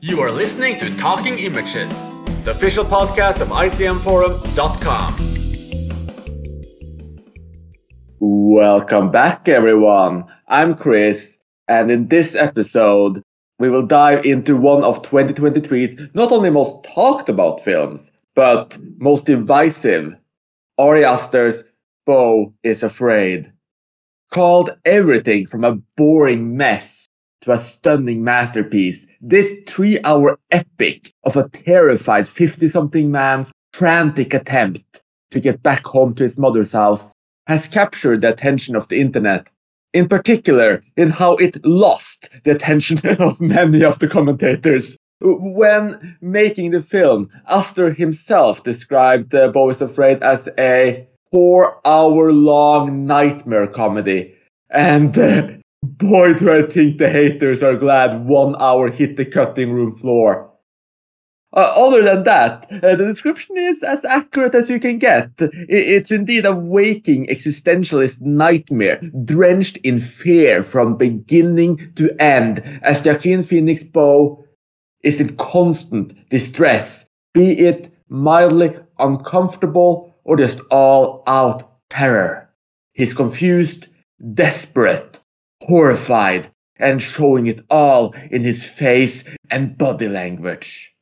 You are listening to Talking Images, the official podcast of ICMForum.com. Welcome back, everyone. I'm Chris, and in this episode, we will dive into one of 2023's not only most talked about films, but most divisive Ari Aster's Beau is Afraid. Called everything from a boring mess to a stunning masterpiece, this three hour epic of a terrified 50 something man's frantic attempt to get back home to his mother's house has captured the attention of the internet in particular in how it lost the attention of many of the commentators. When making the film, Aster himself described uh, Beau is Afraid as a four hour long nightmare comedy. And uh, boy, do I think the haters are glad one hour hit the cutting room floor. Uh, other than that, uh, the description is as accurate as you can get. It's indeed a waking existentialist nightmare, drenched in fear from beginning to end, as Joaquin Phoenix Beau is in constant distress, be it mildly uncomfortable or just all out terror. He's confused, desperate, horrified, and showing it all in his face and body language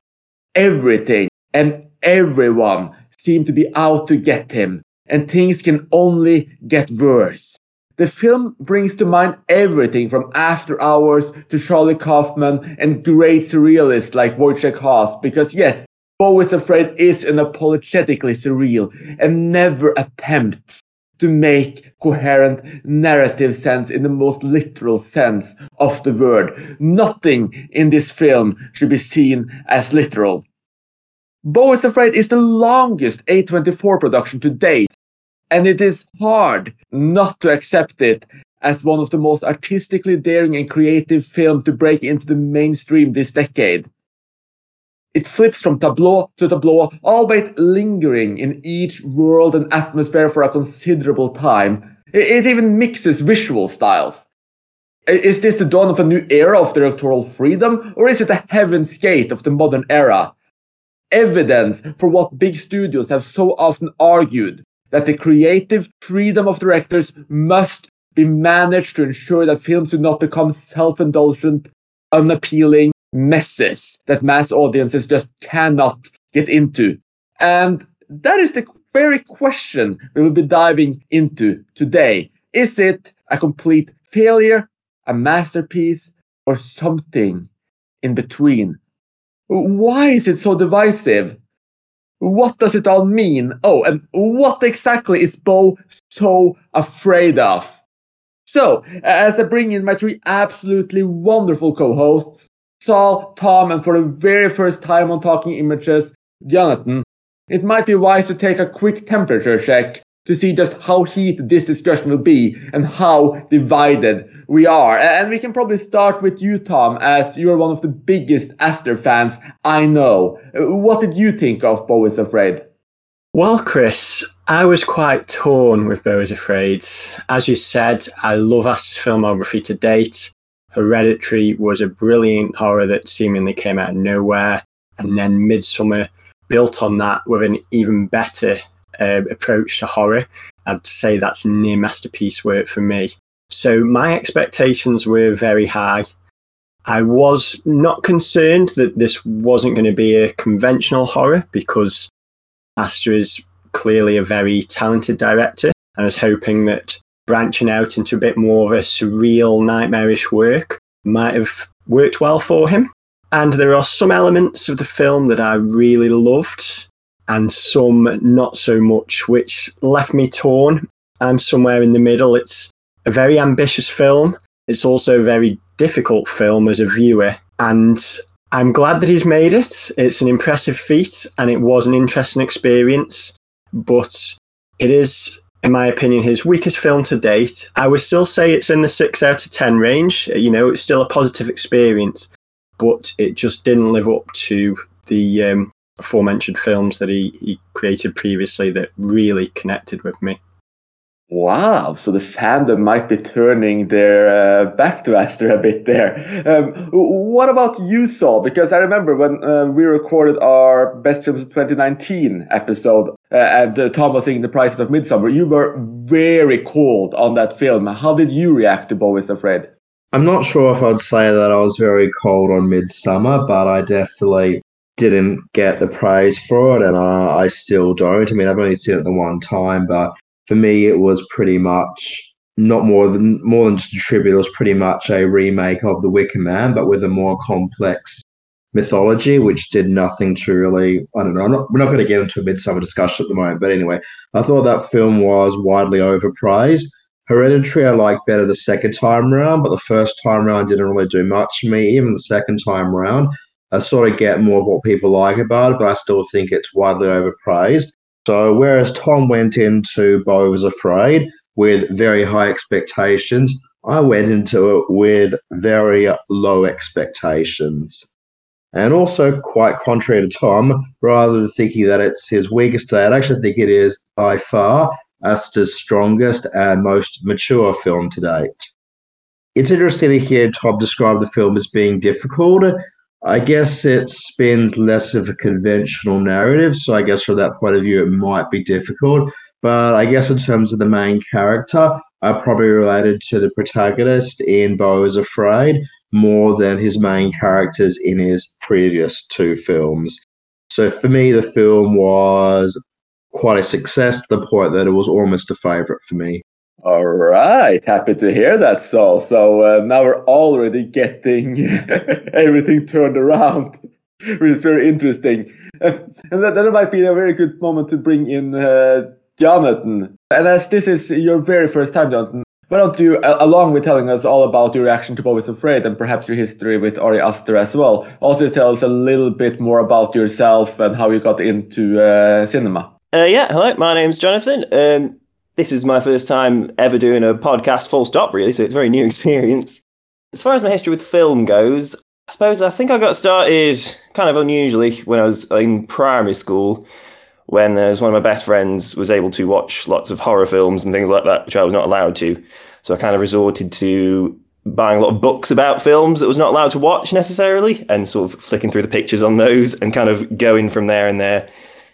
everything and everyone seem to be out to get him, and things can only get worse. The film brings to mind everything from After Hours to Charlie Kaufman and great surrealists like Wojciech Has, because yes, Beau is Afraid is unapologetically surreal and never attempts to make coherent narrative sense in the most literal sense of the word. Nothing in this film should be seen as literal. Beau is Afraid is the longest A24 production to date, and it is hard not to accept it as one of the most artistically daring and creative films to break into the mainstream this decade. It flips from tableau to tableau, albeit lingering in each world and atmosphere for a considerable time. It, even mixes visual styles. Is this the dawn of a new era of directorial freedom, or is it a heaven's gate of the modern era? Evidence for what big studios have so often argued that the creative freedom of directors must be managed to ensure that films do not become self indulgent, unappealing, messes that mass audiences just cannot get into. And that is the very question we will be diving into today. Is it a complete failure, a masterpiece, or something in between? Why is it so divisive? What does it all mean? Oh, and what exactly is Beau so afraid of? So, as I bring in my three absolutely wonderful co hosts, Saul, Tom, and for the very first time on Talking Images, Jonathan, it might be wise to take a quick temperature check to see just how heated this discussion will be and how divided we are. And we can probably start with you, Tom, as you're one of the biggest Aster fans I know. What did you think of Beau is Afraid? Well, Chris, I was quite torn with Beau is Afraid. As you said, I love Aster's filmography to date. Hereditary was a brilliant horror that seemingly came out of nowhere, and then Midsommar built on that with an even better uh, approach to horror. I'd say that's near masterpiece work for me. So my expectations were very high. I was not concerned that this wasn't going to be a conventional horror because Aster is clearly a very talented director. And I was hoping that branching out into a bit more of a surreal, nightmarish work might have worked well for him. And there are some elements of the film that I really loved, and some not so much, which left me torn. I'm somewhere in the middle. It's a very ambitious film. It's also a very difficult film as a viewer. And I'm glad that he's made it. It's an impressive feat and it was an interesting experience. But it is in my opinion, his weakest film to date. I would still say it's in the six out of 10 range. You know, it's still a positive experience, but it just didn't live up to the um, aforementioned films that he, he created previously that really connected with me. Wow, so the fandom might be turning their uh, back to Aster a bit there. Um, what about you, Saul? Because I remember when uh, we recorded our Best Films of 2019 episode uh, and uh, Tom was singing The Prices of Midsommar, you were very cold on that film. How did you react to Beau is Afraid? I'm not sure if I'd say that I was very cold on Midsommar, but I definitely didn't get the praise for it, and I, I still don't. I mean, I've only seen it the one time, but for me, it was pretty much not more than more than just a tribute. It was pretty much a remake of The Wicker Man, but with a more complex mythology, which did nothing to really. I don't know. Not, we're not going to get into a Midsommar discussion at the moment, but anyway, I thought that film was widely overpraised. Hereditary, I liked better the second time around, but the first time around didn't really do much for me. Even the second time around, I sort of get more of what people like about it, but I still think it's widely overpraised. So whereas Tom went into Beau was Afraid with very high expectations, I went into it with very low expectations. And also, quite contrary to Tom, rather than thinking that it's his weakest day, I actually think it is by far Aster's strongest and most mature film to date. It's interesting to hear Tom describe the film as being difficult I guess it spins less of a conventional narrative. So I guess from that point of view, it might be difficult. But I guess in terms of the main character, I probably related to the protagonist in Beau is Afraid more than his main characters in his previous two films. So for me, the film was quite a success to the point that it was almost a favorite for me. All right, happy to hear that, Saul. So uh, now we're already getting everything turned around, which is very interesting. and that, that might be a very good moment to bring in uh, Jonathan. And as this is your very first time, Jonathan, why don't you, along with telling us all about your reaction to Beau is Afraid and perhaps your history with Ari Aster as well, also tell us a little bit more about yourself and how you got into uh, cinema? Uh, yeah, hello, my name's Jonathan. Um, this is my first time ever doing a podcast full stop, really, so it's a very new experience. As far as my history with film goes, I suppose I think I got started kind of unusually when I was in primary school, when uh, there's one of my best friends was able to watch lots of horror films and things like that, which I was not allowed to. So I kind of resorted to buying a lot of books about films that was not allowed to watch necessarily, and sort of flicking through the pictures on those and kind of going from there and there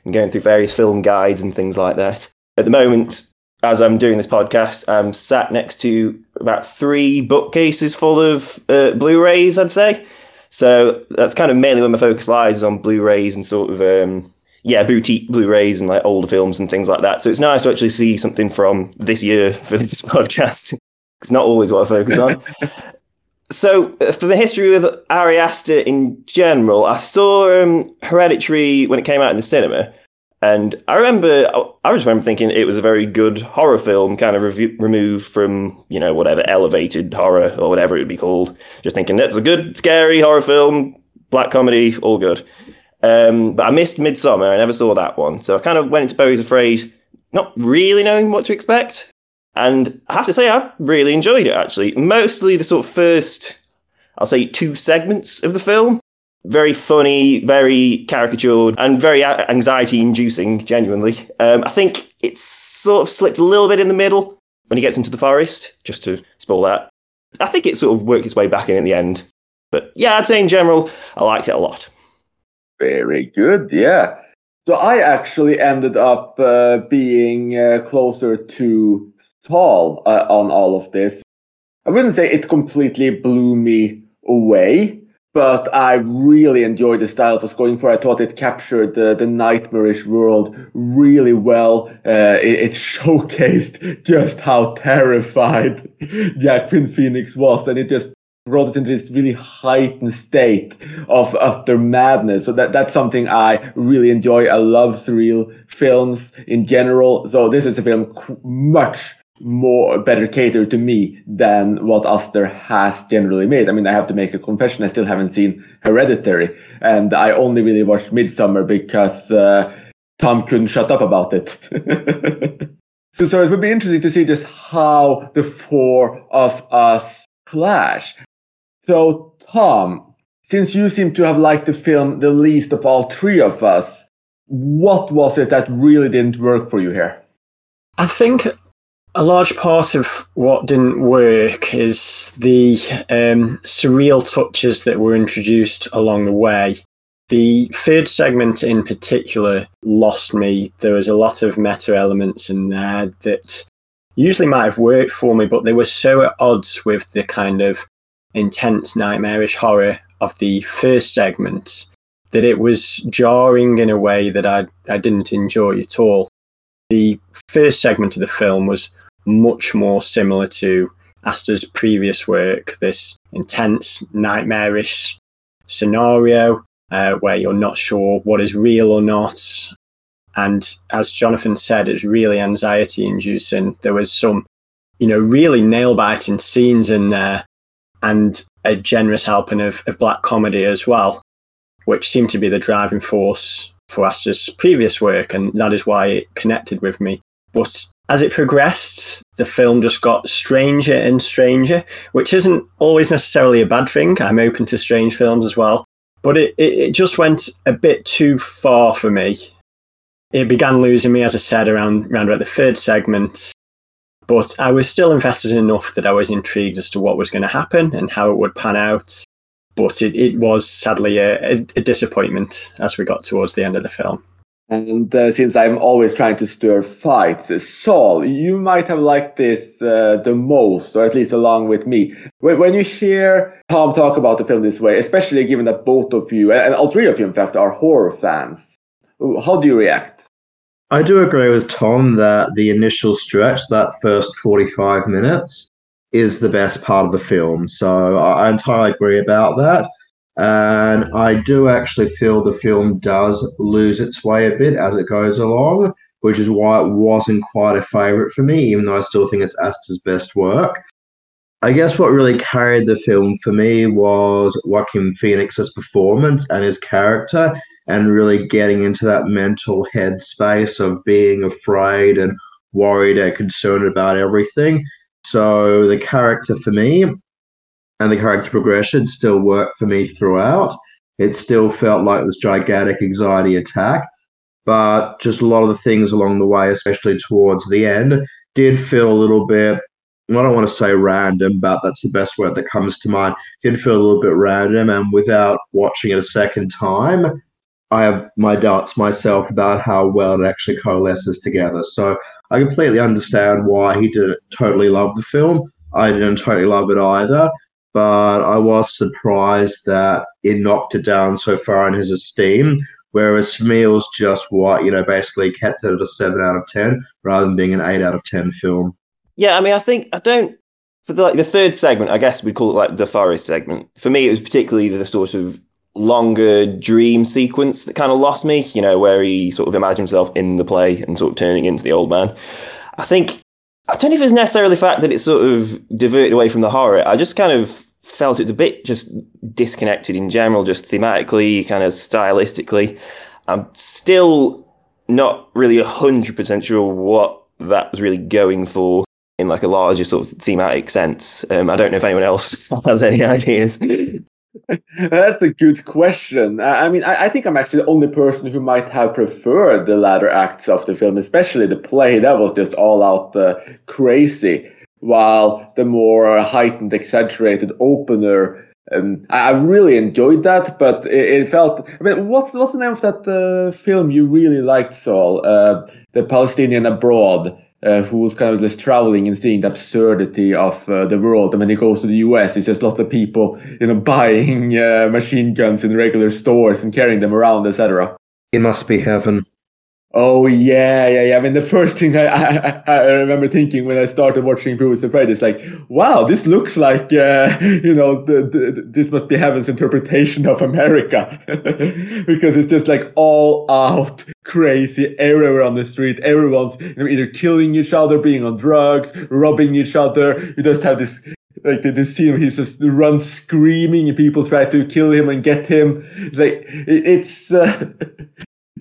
and going through various film guides and things like that. At the moment, as I'm doing this podcast, I'm sat next to about three bookcases full of uh, Blu-rays, I'd say. So that's kind of mainly where my focus lies is on Blu-rays and sort of um, yeah, boutique Blu-rays and like older films and things like that. So it's nice to actually see something from this year for this podcast. it's not always what I focus on. so uh, for the history of Ari Aster in general, I saw um, Hereditary when it came out in the cinema and I remember, I just remember thinking it was a very good horror film, kind of re- removed from, you know, whatever elevated horror or whatever it would be called. Just thinking that's a good, scary horror film, black comedy, all good. Um, but I missed Midsommar. I never saw that one. So I kind of went into Beau is Afraid, not really knowing what to expect. And I have to say, I really enjoyed it, actually. Mostly the sort of first, I'll say, two segments of the film very funny, very caricatured, and very anxiety inducing, genuinely. Um, I think it's sort of slipped a little bit in the middle when he gets into the forest, just to spoil that. I think it sort of worked its way back in at the end. But yeah, I'd say in general, I liked it a lot. Very good, yeah. So I actually ended up uh, being uh, closer to Saul uh, on all of this. I wouldn't say it completely blew me away but I really enjoyed the style it was going for. I thought it captured the, the nightmarish world really well. Uh, it, it, showcased just how terrified Joaquin Phoenix was, and it just brought it into this really heightened state of utter madness. So that that's something I really enjoy. I love surreal films in general. So this is a film much more better catered to me than what Aster has generally made. I mean, I have to make a confession. I still haven't seen Hereditary, and I only really watched Midsommar because uh, Tom couldn't shut up about it. so, so it would be interesting to see just how the four of us clash. So, Tom, since you seem to have liked the film the least of all three of us, what was it that really didn't work for you here? I think a large part of what didn't work is the um, surreal touches that were introduced along the way. The third segment in particular lost me. There was a lot of meta elements in there that usually might have worked for me, but they were so at odds with the kind of intense, nightmarish horror of the first segment that it was jarring in a way that I, I didn't enjoy at all. The first segment of the film was much more similar to Aster's previous work, this intense, nightmarish scenario uh, where you're not sure what is real or not. And as Jonathan said, it's really anxiety inducing. There was some, you know, really nail biting scenes in there and a generous helping of, of black comedy as well, which seemed to be the driving force for Aster's previous work. And that is why it connected with me. But as it progressed, the film just got stranger and stranger, which isn't always necessarily a bad thing. I'm open to strange films as well. But it, it, it just went a bit too far for me. It began losing me, as I said, around, around about the third segment. But I was still invested enough that I was intrigued as to what was going to happen and how it would pan out. But it, it was sadly a, a, a disappointment as we got towards the end of the film. And uh, since I'm always trying to stir fights, Saul, you might have liked this uh, the most, or at least along with me. When, when, you hear Tom talk about the film this way, especially given that both of you, and all three of you, in fact, are horror fans, how do you react? I do agree with Tom that the initial stretch, that first 45 minutes, is the best part of the film. So I entirely agree about that. And I do actually feel the film does lose its way a bit as it goes along, which is why it wasn't quite a favorite for me, even though I still think it's Aster's best work. I guess what really carried the film for me was Joaquin Phoenix's performance and his character, and really getting into that mental headspace of being afraid and worried and concerned about everything. So the character for me and the character progression still worked for me throughout. It still felt like this gigantic anxiety attack, but just a lot of the things along the way, especially towards the end, did feel a little bit. I don't want to say random, but that's the best word that comes to mind. Did feel a little bit random, and without watching it a second time, I have my doubts myself about how well it actually coalesces together. So I completely understand why he didn't totally love the film. I didn't totally love it either but I was surprised that it knocked it down so far in his esteem. Whereas for me, it was just what, you know, basically kept it at a 7 out of 10 rather than being an 8 out of 10 film. Yeah, I mean, I think, I don't, for the, like the third segment, I guess we'd call it like the forest segment. For me, it was particularly the sort of longer dream sequence that kind of lost me, you know, where he sort of imagined himself in the play and sort of turning into the old man. I think I don't know if it's necessarily the fact that it sort of diverted away from the horror. I just kind of felt it's a bit just disconnected in general, just thematically, kind of stylistically. I'm still not really hundred percent sure what that was really going for in like a larger sort of thematic sense. Um, I don't know if anyone else has any ideas. That's a good question. I mean, I, I, think I'm actually the only person who might have preferred the latter acts of the film, especially the play. That was just all out uh, crazy. While the more heightened, exaggerated opener, um, I, I, really enjoyed that. But it, it, felt. I mean, what's what's the name of that uh, film you really liked, Saul? Uh, the Palestinian Abroad uh, who was kind of just traveling and seeing the absurdity of uh, the world. And when he goes to the US, it's just lots of people, you know, buying uh, machine guns in regular stores and carrying them around, etc. It must be heaven. Oh yeah, yeah, yeah. I mean, the first thing I, I, I remember thinking when I started watching Bruce Afraid is like, wow, this looks like uh, you know, the, the, this must be heaven's interpretation of America, because it's just like all out crazy everywhere on the street. Everyone's you know, either killing each other, being on drugs, robbing each other. You just have this like the scene where he just runs screaming and people try to kill him and get him. Like it, it's. Uh,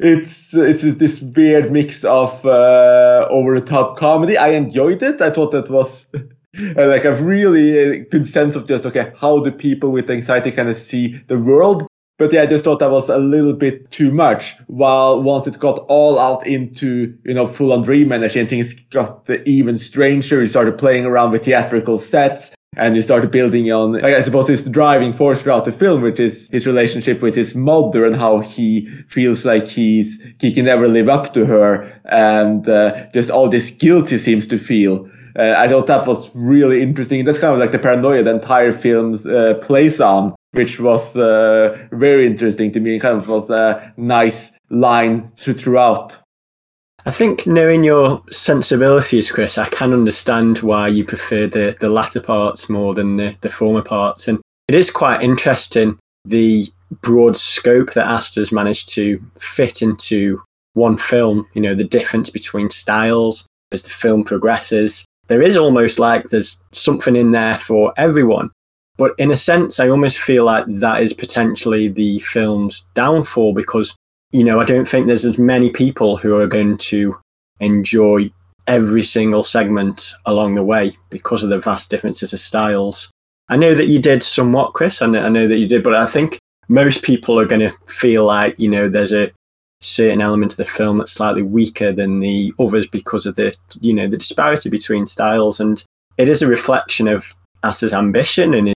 it's it's this weird mix of uh, over the top comedy. I enjoyed it. I thought that was like a really good sense of just okay, how do people with anxiety kind of see the world? But yeah, I just thought that was a little bit too much. While once it got all out into, you know, full on dream energy and things got even stranger, you started playing around with theatrical sets and you started building on, I suppose, his driving force throughout the film, which is his relationship with his mother and how he feels like he's, he can never live up to her and uh, just all this guilt he seems to feel. Uh, I thought that was really interesting. That's kind of like the paranoia the entire film uh, plays on which was uh, very interesting to me. and Kind of was a nice line throughout. I think knowing your sensibilities, Chris, I can understand why you prefer the, the latter parts more than the, the former parts. And it is quite interesting the broad scope that Aster's managed to fit into one film, you know, the difference between styles as the film progresses. There is almost like there's something in there for everyone. But in a sense, I almost feel like that is potentially the film's downfall because, you know, I don't think there's as many people who are going to enjoy every single segment along the way because of the vast differences of styles. I know that you did somewhat, Chris. I know, I know that you did, but I think most people are going to feel like, you know, there's a certain element of the film that's slightly weaker than the others because of the, you know, the disparity between styles. And it is a reflection of Aster's ambition and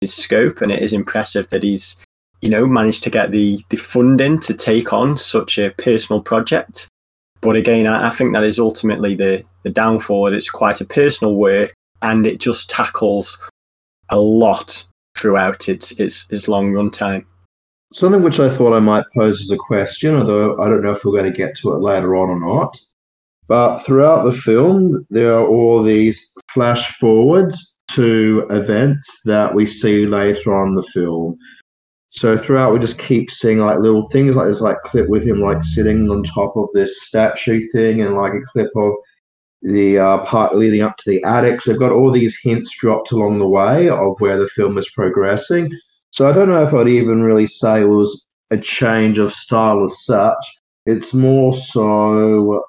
his scope, and it is impressive that he's you know managed to get the the funding to take on such a personal project. But again, I, I think that is ultimately the the downfall. It's quite a personal work, and it just tackles a lot throughout its its its long runtime. Something which I thought I might pose as a question, although I don't know if we're going to get to it later on or not. But throughout the film, there are all these flash forwards to events that we see later on the film. So throughout, we just keep seeing like little things like this, like clip with him like sitting on top of this statue thing, and like a clip of the uh, part leading up to the attic. So they've got all these hints dropped along the way of where the film is progressing. So I don't know if I'd even really say it was a change of style as such. It's more so,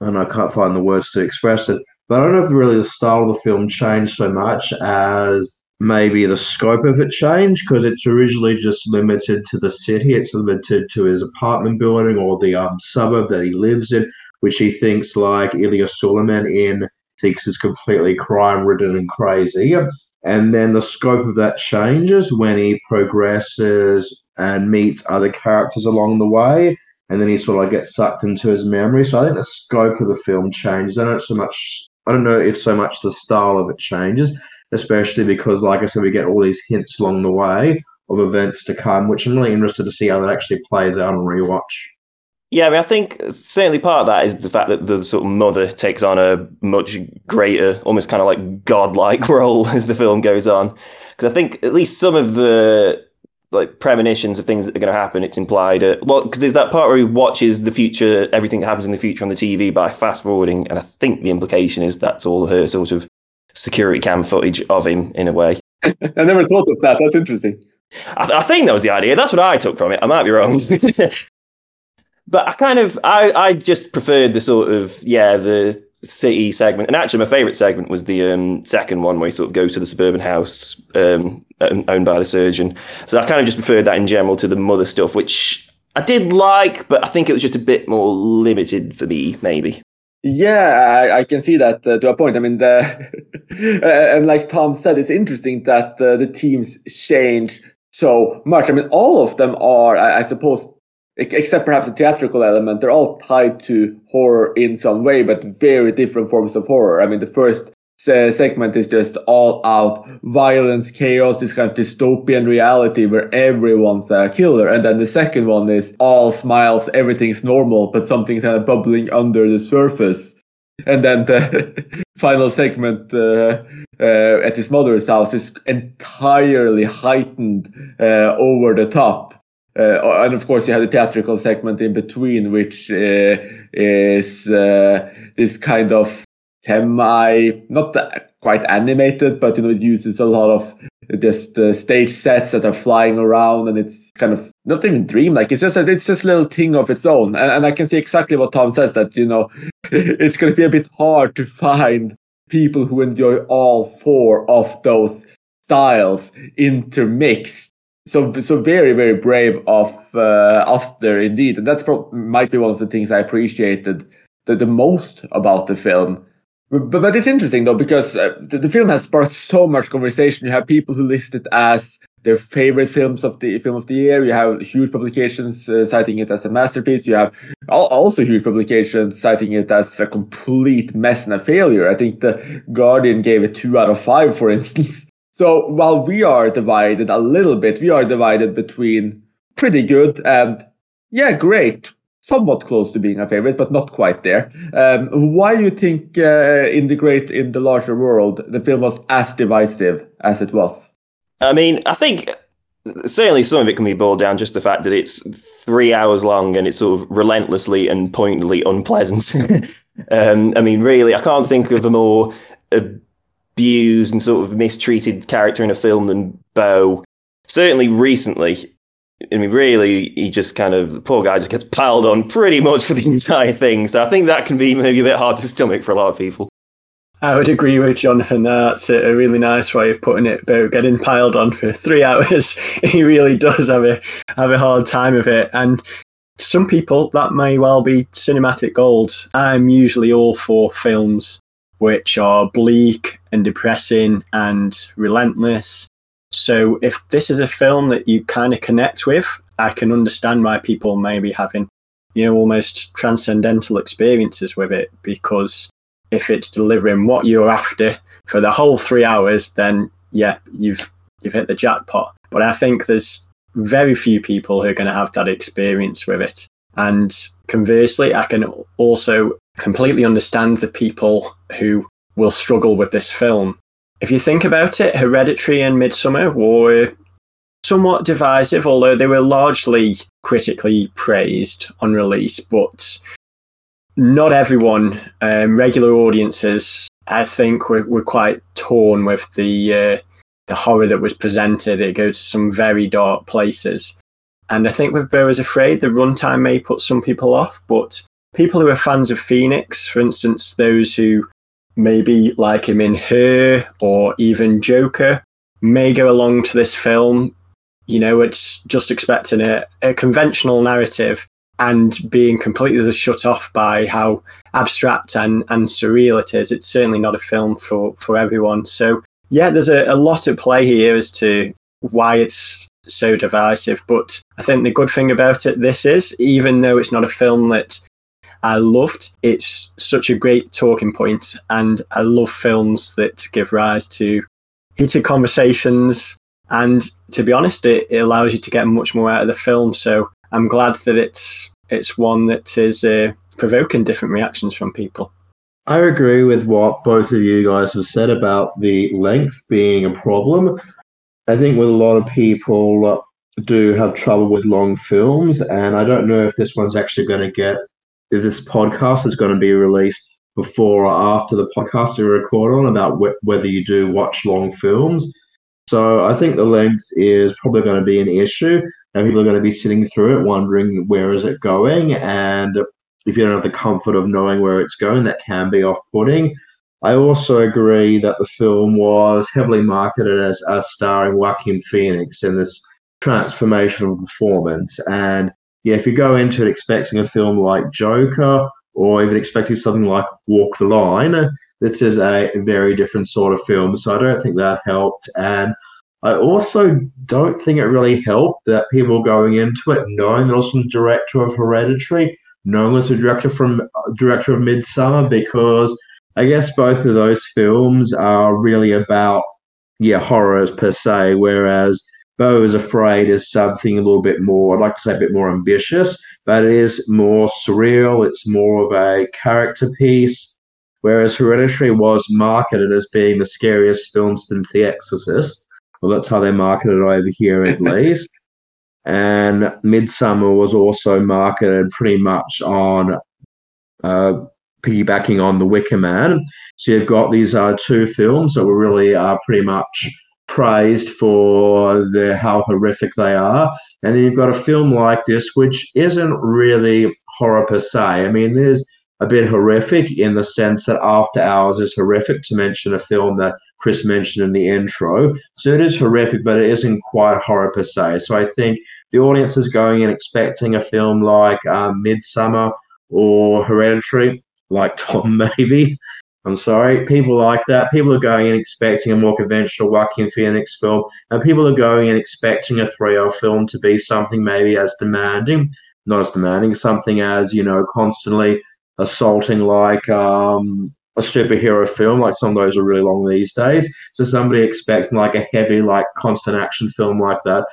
and I can't find the words to express it. But I don't know if really the style of the film changed so much as maybe the scope of it changed because it's originally just limited to the city. It's limited to his apartment building or the um, suburb that he lives in, which he thinks like Elia Suleiman in thinks is completely crime ridden and crazy. And then the scope of that changes when he progresses and meets other characters along the way. And then he sort of like gets sucked into his memory. So I think the scope of the film changes. I don't so much I don't know if so much the style of it changes, especially because, like I said, we get all these hints along the way of events to come, which I'm really interested to see how that actually plays out on rewatch. Yeah, I mean, I think certainly part of that is the fact that the sort of mother takes on a much greater, almost kind of like godlike role as the film goes on. Because I think at least some of the like premonitions of things that are going to happen. It's implied. Uh, well, because there's that part where he watches the future, everything that happens in the future on the TV by fast forwarding, and I think the implication is that's all her sort of security cam footage of him in a way. I never thought of that. That's interesting. I, th- I think that was the idea. That's what I took from it. I might be wrong. but I kind of, I, I just preferred the sort of, yeah, the city segment. And actually, my favourite segment was the um, second one where he sort of goes to the suburban house um, owned by the surgeon. So I kind of just preferred that in general to the mother stuff, which I did like, but I think it was just a bit more limited for me, maybe. Yeah, I, I can see that uh, to a point. I mean, the, and like Tom said, it's interesting that uh, the teams change so much. I mean, all of them are, I, I suppose, except perhaps the theatrical element, they're all tied to horror in some way, but very different forms of horror. I mean, the first segment is just all out violence, chaos, this kind of dystopian reality where everyone's a killer. And then the second one is all smiles, everything's normal, but something's kind of bubbling under the surface. And then the final segment uh, uh, at his mother's house is entirely heightened uh, over the top. Uh, and of course, you have the theatrical segment in between, which uh, is uh, this kind of semi, not quite animated, but you know, it uses a lot of just uh, stage sets that are flying around, and it's kind of not even dream like It's just a, it's just a little thing of its own, and, and I can see exactly what Tom says that you know it's going to be a bit hard to find people who enjoy all four of those styles intermixed so so very very brave of uh, us there indeed, and that's pro- might be one of the things I appreciated the, the most about the film. But, but it's interesting though because uh, the, the film has sparked so much conversation. You have people who list it as their favorite films of the film of the year. You have huge publications uh, citing it as a masterpiece. You have also huge publications citing it as a complete mess and a failure. I think the Guardian gave it two out of five, for instance. So while we are divided a little bit, we are divided between pretty good and yeah, great, somewhat close to being a favorite, but not quite there. Um, why do you think uh, in the great, in the larger world, the film was as divisive as it was? I mean, I think certainly some of it can be boiled down just the fact that it's three hours long and it's sort of relentlessly and pointedly unpleasant. um, I mean, really, I can't think of a more abused and sort of mistreated character in a film than Beau. Certainly recently, I mean, really, he just kind of, the poor guy just gets piled on pretty much for the entire thing. So I think that can be maybe a bit hard to stomach for a lot of people. I would agree with Jonathan. That's a really nice way of putting it. But getting piled on for three hours, he really does have a have a hard time of it. And some people that may well be cinematic gold. I'm usually all for films which are bleak and depressing and relentless. So if this is a film that you kind of connect with, I can understand why people may be having, you know, almost transcendental experiences with it because if it's delivering what you're after for the whole three hours, then yeah, you've you've hit the jackpot. But I think there's very few people who are going to have that experience with it. And conversely, I can also completely understand the people who will struggle with this film. If you think about it, Hereditary and Midsommar were somewhat divisive, although they were largely critically praised on release. But not everyone, um, regular audiences, I think, were, were quite torn with the uh, the horror that was presented. It goes to some very dark places. And I think with is Afraid, the runtime may put some people off, but people who are fans of Phoenix, for instance, those who maybe like him in Her or even Joker, may go along to this film. You know, it's just expecting a, a conventional narrative and being completely shut off by how abstract and, and surreal it is. It's certainly not a film for, for everyone. So, yeah, there's a, a lot at play here as to why it's so divisive. But I think the good thing about it, this is, even though it's not a film that I loved. It's such a great talking point, and I love films that give rise to heated conversations. And to be honest, it, it allows you to get much more out of the film. So I'm glad that it's it's one that is uh, provoking different reactions from people. I agree with what both of you guys have said about the length being a problem. I think with a lot of people do have trouble with long films, and I don't know if this one's actually going to get if this podcast is going to be released before or after the podcast we record on about wh- whether you do watch long films. So I think the length is probably going to be an issue, and people are going to be sitting through it wondering where is it going, and if you don't have the comfort of knowing where it's going, that can be off-putting. I also agree that the film was heavily marketed as, as starring Joaquin Phoenix in this transformational performance, and yeah, if you go into it expecting a film like Joker or even expecting something like Walk the Line, this is a very different sort of film. So I don't think that helped. And I also don't think it really helped that people going into it knowing that was the director of Hereditary, knowing was the director from uh, director of Midsommar, because I guess both of those films are really about yeah horrors per se, whereas Beau is Afraid is something a little bit more, I'd like to say a bit more ambitious, but it is more surreal. It's more of a character piece. Whereas Hereditary was marketed as being the scariest film since The Exorcist. Well, that's how they marketed it over here at least. And Midsommar was also marketed pretty much on uh, piggybacking on The Wicker Man. So you've got these uh, two films that were really uh, pretty much praised for the how horrific they are, and then you've got a film like this which isn't really horror per se. I mean, there's a bit horrific in the sense that After Hours is horrific, to mention a film that Chris mentioned in the intro. So it is horrific, but it isn't quite horror per se. So I think the audience is going in expecting a film like um, Midsommar or Hereditary, like Tom maybe. I'm sorry, people like that. People are going in expecting a more conventional Joaquin Phoenix film, and people are going in expecting a three-hour film to be something maybe as demanding, not as demanding, something as you know constantly assaulting like um, a superhero film. Like some of those are really long these days. So somebody expecting like a heavy, like constant action film like that.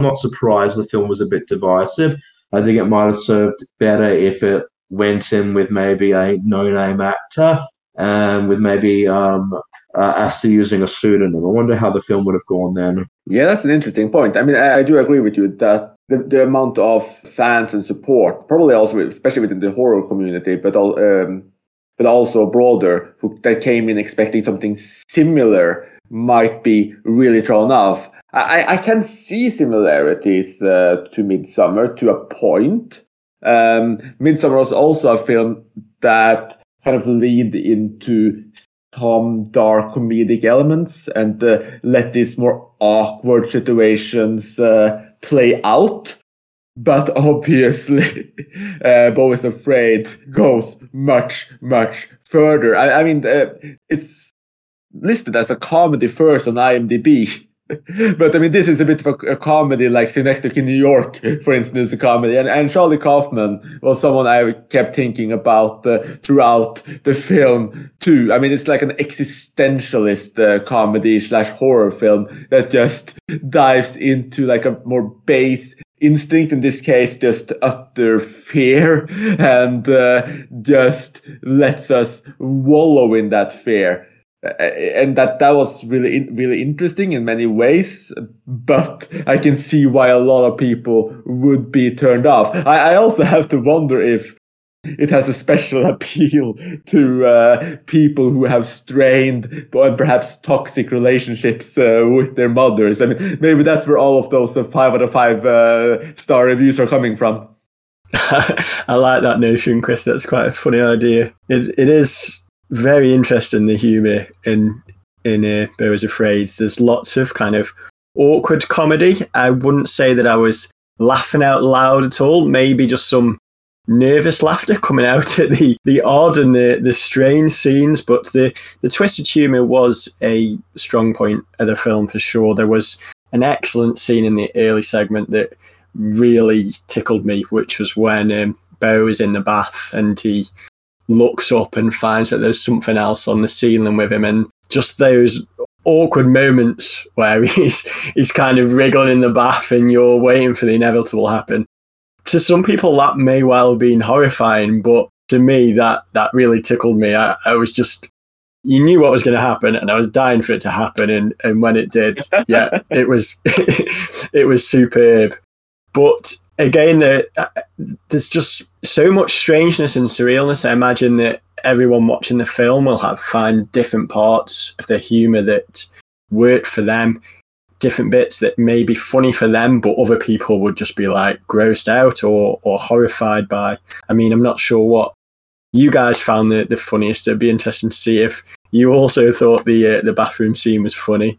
I'm not surprised the film was a bit divisive. I think it might have served better if it went in with maybe a no-name actor and with maybe um, uh, Aster using a pseudonym. I wonder how the film would have gone then. Yeah, that's an interesting point. I mean, I, I do agree with you that the, the amount of fans and support, probably also, especially within the horror community, but all, um, but also broader, who that came in expecting something similar, might be really thrown off. I, I can see similarities uh, to Midsommar to a point. Um, Midsommar was also a film that kind of lead into some dark comedic elements and uh, let these more awkward situations uh, play out. But obviously, uh, Beau is Afraid goes much, much further. I, I mean, uh, it's listed as a comedy first on IMDb. but I mean, this is a bit of a, a comedy, like Synecdoche in New York, for instance, a comedy. And, and Charlie Kaufman was someone I kept thinking about uh, throughout the film, too. I mean, it's like an existentialist uh, comedy slash horror film that just dives into like a more base instinct in this case just utter fear and uh, just lets us wallow in that fear and that that was really really interesting in many ways but i can see why a lot of people would be turned off i, I also have to wonder if it has a special appeal to uh, people who have strained and perhaps toxic relationships uh, with their mothers. I mean, maybe that's where all of those uh, five out of five uh, star reviews are coming from. I like that notion, Chris. That's quite a funny idea. It it is very interesting the humor in in uh, Beau is Afraid. There's lots of kind of awkward comedy. I wouldn't say that I was laughing out loud at all. Maybe just some nervous laughter coming out at the the odd and the the strange scenes. But the the twisted humor was a strong point of the film for sure. There was an excellent scene in the early segment that really tickled me, which was when um, Beau is in the bath and he looks up and finds that there's something else on the ceiling with him, and just those awkward moments where he's he's kind of wriggling in the bath and you're waiting for the inevitable to happen. To some people, that may well have been horrifying, but to me, that that really tickled me. I, I was just you knew what was going to happen, and I was dying for it to happen, and and when it did, yeah, it was it was superb. But again, the, uh, there's just so much strangeness and surrealness. I imagine that everyone watching the film will have find different parts of the humor that worked for them, different bits that may be funny for them, but other people would just be like grossed out or or horrified by. I mean, I'm not sure what you guys found the, the funniest. It'd be interesting to see if you also thought the uh, the bathroom scene was funny,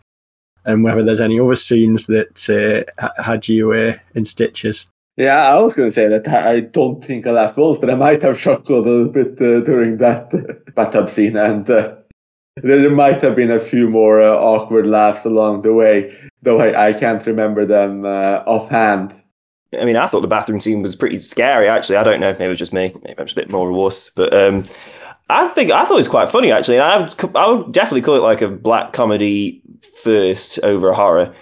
and whether there's any other scenes that uh, had you uh, in stitches. Yeah, I was going to say that I don't think I laughed once, but I might have chuckled a little bit uh, during that bathtub scene, and uh, there might have been a few more uh, awkward laughs along the way, though I, I can't remember them uh, offhand. I mean, I thought the bathroom scene was pretty scary. Actually, I don't know. Maybe it was just me. Maybe I'm just a bit more wuss, but um, I think I thought it was quite funny. Actually, I would, I would definitely call it like a black comedy first over a horror.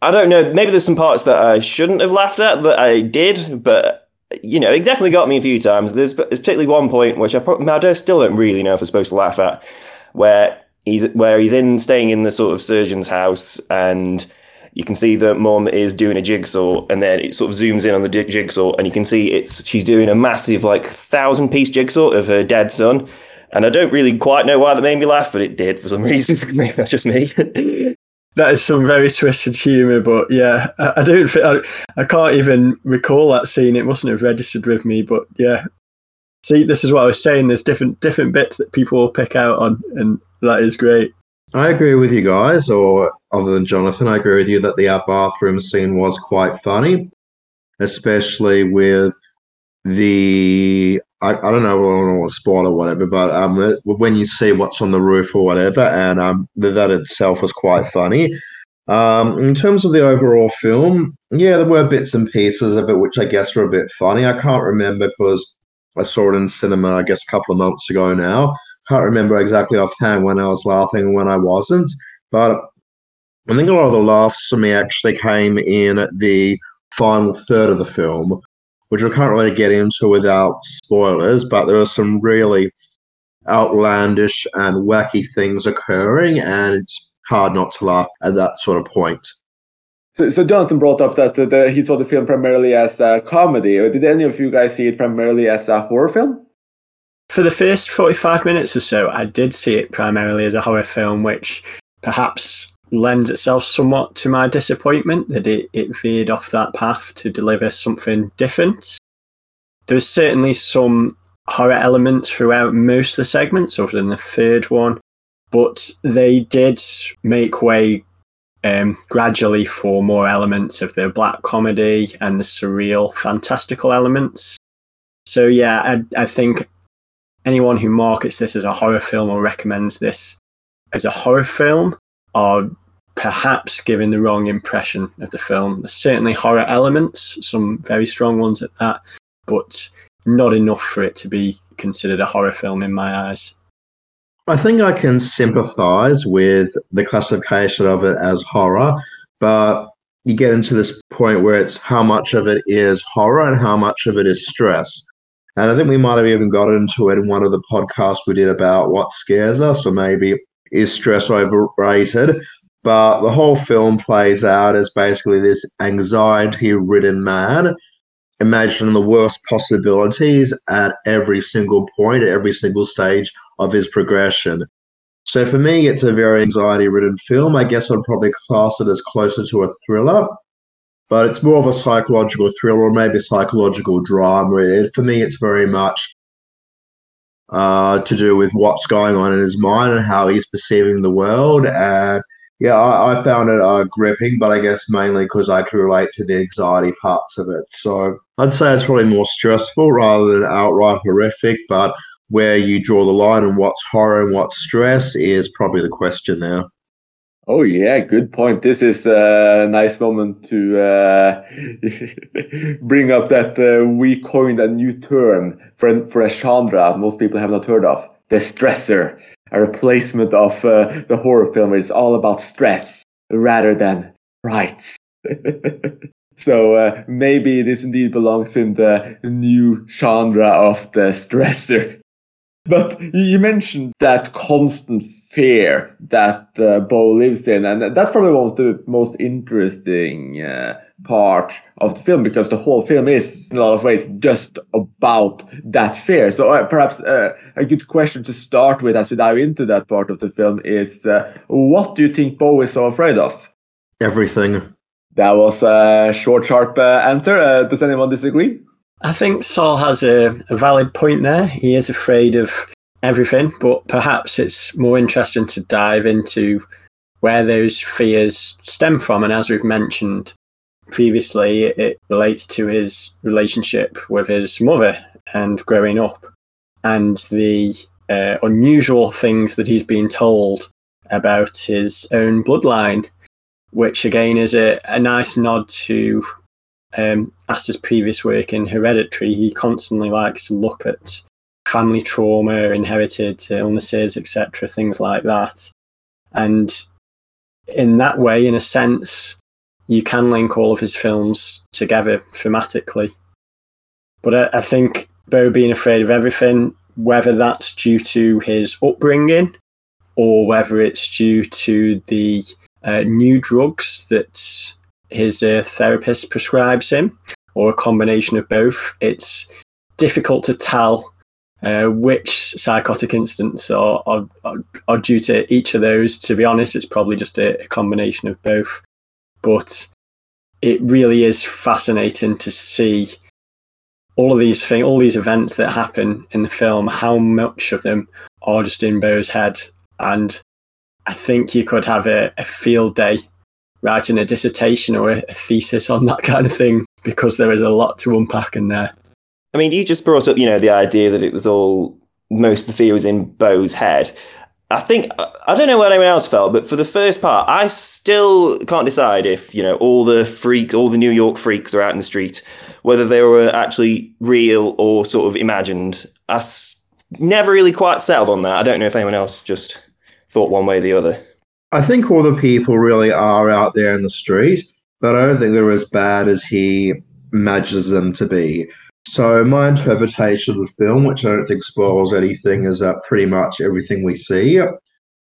I don't know. Maybe there's some parts that I shouldn't have laughed at that I did, but you know, it definitely got me a few times. There's, there's particularly one point which I, probably, I still don't really know if I'm supposed to laugh at, where he's where he's in staying in the sort of surgeon's house and you can see that mom is doing a jigsaw and then it sort of zooms in on the jigsaw and you can see it's she's doing a massive like thousand piece jigsaw of her dead son and i don't really quite know why that made me laugh but it did for some reason maybe that's just me that is some very twisted humour. But yeah, I, I don't think I, I can't even recall that scene. It mustn't have registered with me. But yeah, See, this is what I was saying. There's different different bits that people will pick out on, and that is great. I agree with you guys, or other than Jonathan, I agree with you that the bathroom scene was quite funny, especially with the I, I don't know, I don't want to spoil or whatever, but um, when you see what's on the roof or whatever, and um, that itself was quite funny. Um, in terms of the overall film, yeah, there were bits and pieces of it which I guess were a bit funny. I can't remember because I saw it in cinema, I guess, a couple of months ago now. Can't remember exactly offhand when I was laughing and when I wasn't, but I think a lot of the laughs for me actually came in the final third of the film, which I can't really get into without spoilers, but there are some really outlandish and wacky things occurring, and it's hard not to laugh at that sort of point. So, so Jonathan brought up that the, the, he saw the film primarily as a comedy. Did any of you guys see it primarily as a horror film? For the first 45 minutes or so, I did see it primarily as a horror film, which perhaps lends itself somewhat to my disappointment that it, it veered off that path to deliver something different. There's certainly some horror elements throughout most of the segments, other than the third one, but they did make way um, gradually for more elements of the black comedy and the surreal, fantastical elements. So, yeah, I, I think anyone who markets this as a horror film or recommends this as a horror film are perhaps giving the wrong impression of the film. There's certainly horror elements, some very strong ones at that, but not enough for it to be considered a horror film in my eyes. I think I can sympathize with the classification of it as horror, but you get into this point where it's how much of it is horror and how much of it is stress. And I think we might have even got into it in one of the podcasts we did about what scares us, or maybe is stress overrated? But the whole film plays out as basically this anxiety ridden man imagining the worst possibilities at every single point, at every single stage of his progression. So for me, it's a very anxiety ridden film. I guess I'd probably class it as closer to a thriller, but it's more of a psychological thriller or maybe psychological drama. For me, it's very much uh, to do with what's going on in his mind and how he's perceiving the world. And yeah, I, I found it uh, gripping, but I guess mainly because I can relate to the anxiety parts of it. So I'd say it's probably more stressful rather than outright horrific, but where you draw the line and what's horror and what's stress is probably the question there. Oh yeah, good point. This is a nice moment to uh, bring up that uh, we coined a new term for for a genre most people have not heard of, the stressor, a replacement of uh, the horror film. Where it's all about stress rather than rights. so uh, maybe this indeed belongs in the new genre of the stressor. But you mentioned that constant fear that uh, Beau lives in, and that's probably one of the most interesting uh, part of the film because the whole film is, in a lot of ways, just about that fear. So uh, perhaps uh, a good question to start with as we dive into that part of the film is, uh, what do you think Beau is so afraid of? Everything. That was a short, sharp uh, answer. does anyone disagree? I think Saul has a, a, valid point there. He is afraid of everything, but perhaps it's more interesting to dive into where those fears stem from. And as we've mentioned previously, it relates to his relationship with his mother and growing up and the uh, unusual things that he's been told about his own bloodline, which again is a, a nice nod to um, Aster's previous work in Hereditary, he constantly likes to look at family trauma, inherited illnesses, etc., things like that. And in that way, in a sense, you can link all of his films together thematically. But I, I think Beau being afraid of everything, whether that's due to his upbringing or whether it's due to the uh, new drugs that his uh, therapist prescribes him, or a combination of both. It's difficult to tell uh, which psychotic incidents are, are, are, due to each of those. To be honest, it's probably just a, a combination of both. But it really is fascinating to see all of these things, all these events that happen in the film, how much of them are just in Beau's head. And I think you could have a, a field day writing a dissertation or a, thesis on that kind of thing because there is a lot to unpack in there. I mean, you just brought up, you know, the idea that it was all most of the fear was in Beau's head. I think I don't know what anyone else felt, but for the first part, I still can't decide if you know all the freaks, all the New York freaks are out in the street, whether they were actually real or sort of imagined. I s- never really quite settled on that. I don't know if anyone else just thought one way or the other. I think all the people really are out there in the street, but I don't think they're as bad as he imagines them to be. So my interpretation of the film, which I don't think spoils anything, is that pretty much everything we see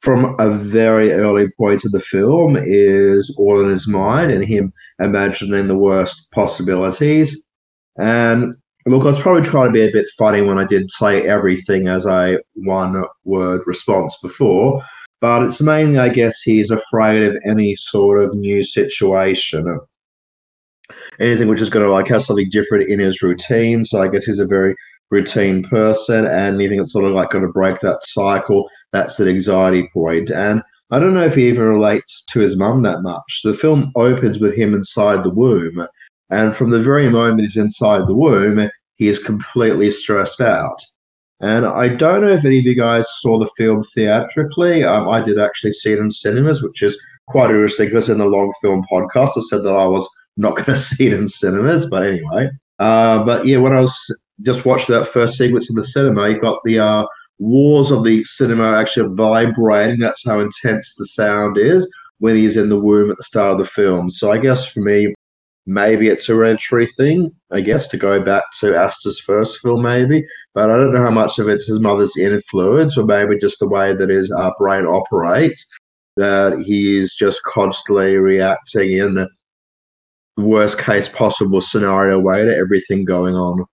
from a very early point of the film is all in his mind and him imagining the worst possibilities. And look, I was probably trying to be a bit funny when I did say everything as a one word response before, but it's mainly, I guess, he's afraid of any sort of new situation anything which is going to like have something different in his routine. So I guess he's a very routine person, and anything that's sort of like going to break that cycle, that's an anxiety point. And I don't know if he even relates to his mum that much. The film opens with him inside the womb, and from the very moment he's inside the womb, he is completely stressed out. And I don't know if any of you guys saw the film theatrically. Um, I did actually see it in cinemas, which is quite interesting because in the long film podcast, I said that I was not going to see it in cinemas, but anyway. Uh, but yeah, when I was just watching that first sequence in the cinema, you got the uh, walls of the cinema actually vibrating. That's how intense the sound is when he's in the womb at the start of the film. So I guess for me, maybe it's a hereditary thing, I guess, to go back to Aster's first film, maybe. But I don't know how much of it's his mother's influence or maybe just the way that his uh, brain operates, that he's just constantly reacting in the worst case possible scenario way to everything going on.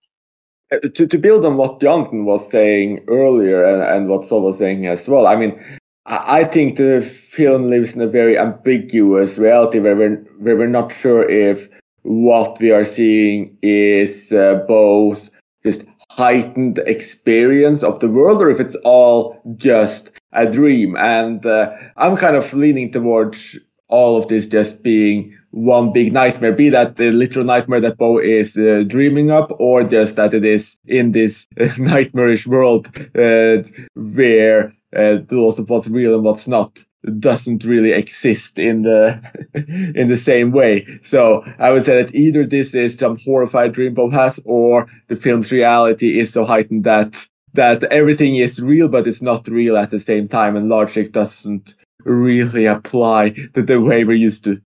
Uh, to, to build on what Jonathan was saying earlier and, and what Saul was saying as well, I mean, I, I think the film lives in a very ambiguous reality where we're, where we're not sure if what we are seeing is uh, both just heightened experience of the world or if it's all just a dream. And uh, I'm kind of leaning towards all of this just being one big nightmare, be that the literal nightmare that Beau is uh, dreaming up, or just that it is in this uh, nightmarish world uh, where uh, lots of what's real and what's not doesn't really exist in the in the same way. So I would say that either this is some horrified dream Beau has, or the film's reality is so heightened that that everything is real, but it's not real at the same time, and logic doesn't really apply to the way we're used to.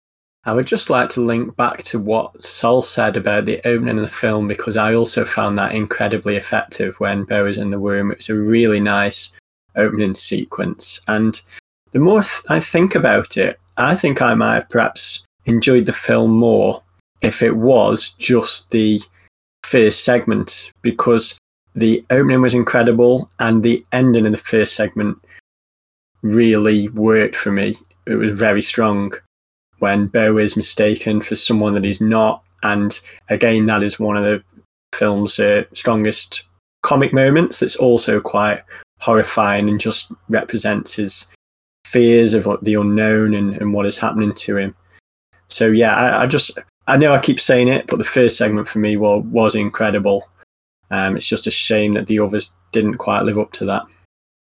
I would just like to link back to what Sol said about the opening of the film because I also found that incredibly effective when Beau was in the womb. It was a really nice opening sequence. And the more I think about it, I think I might have perhaps enjoyed the film more if it was just the first segment because the opening was incredible and the ending of the first segment really worked for me. It was very strong when Beau is mistaken for someone that he's not. And again, that is one of the film's uh, strongest comic moments. That's also quite horrifying and just represents his fears of the unknown and, and what is happening to him. So yeah, I, I, just I know I keep saying it, but the first segment for me was was incredible. Um, it's just a shame that the others didn't quite live up to that.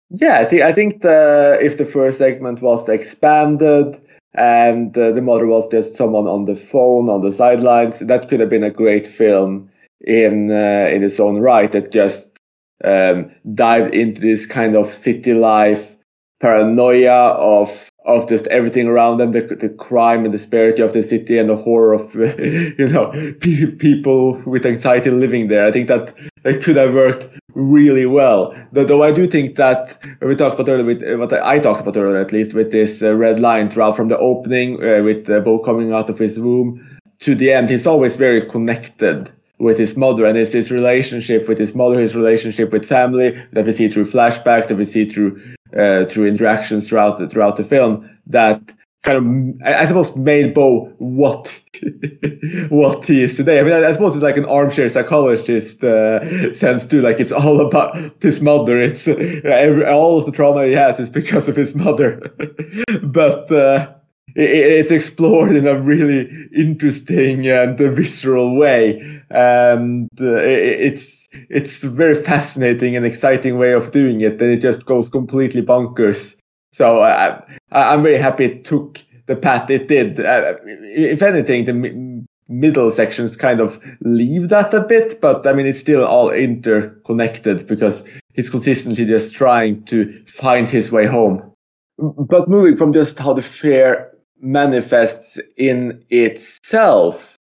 Yeah, I think I think the if the first segment was expanded and uh, the mother was just someone on the phone on the sidelines, that could have been a great film in uh, in its own right. That just um, dived into this kind of city life paranoia of of just everything around them, the, the crime and disparity of the city and the horror of you know people with anxiety living there. I think that it could have worked really well. Though I do think that we talked about earlier, with, what I talked about earlier at least, with this uh, red line throughout from the opening, uh, with uh, Beau coming out of his womb to the end, he's always very connected with his mother and it's his relationship with his mother, his relationship with family that we see through flashbacks, that we see through uh, through interactions throughout the, throughout the film that kind of, I suppose, made Beau what what he is today. I mean, I, I suppose it's like an armchair psychologist uh, sense too. Like it's all about his mother. It's uh, every, all of the trauma he has is because of his mother. but uh, it, it's explored in a really interesting and visceral way, and uh, it, it's it's a very fascinating and exciting way of doing it. And it just goes completely bonkers. So I, I'm very happy it took the path it did. Uh, if anything, the middle sections kind of leave that a bit, but I mean, it's still all interconnected because he's consistently just trying to find his way home. But moving from just how the fear manifests in itself,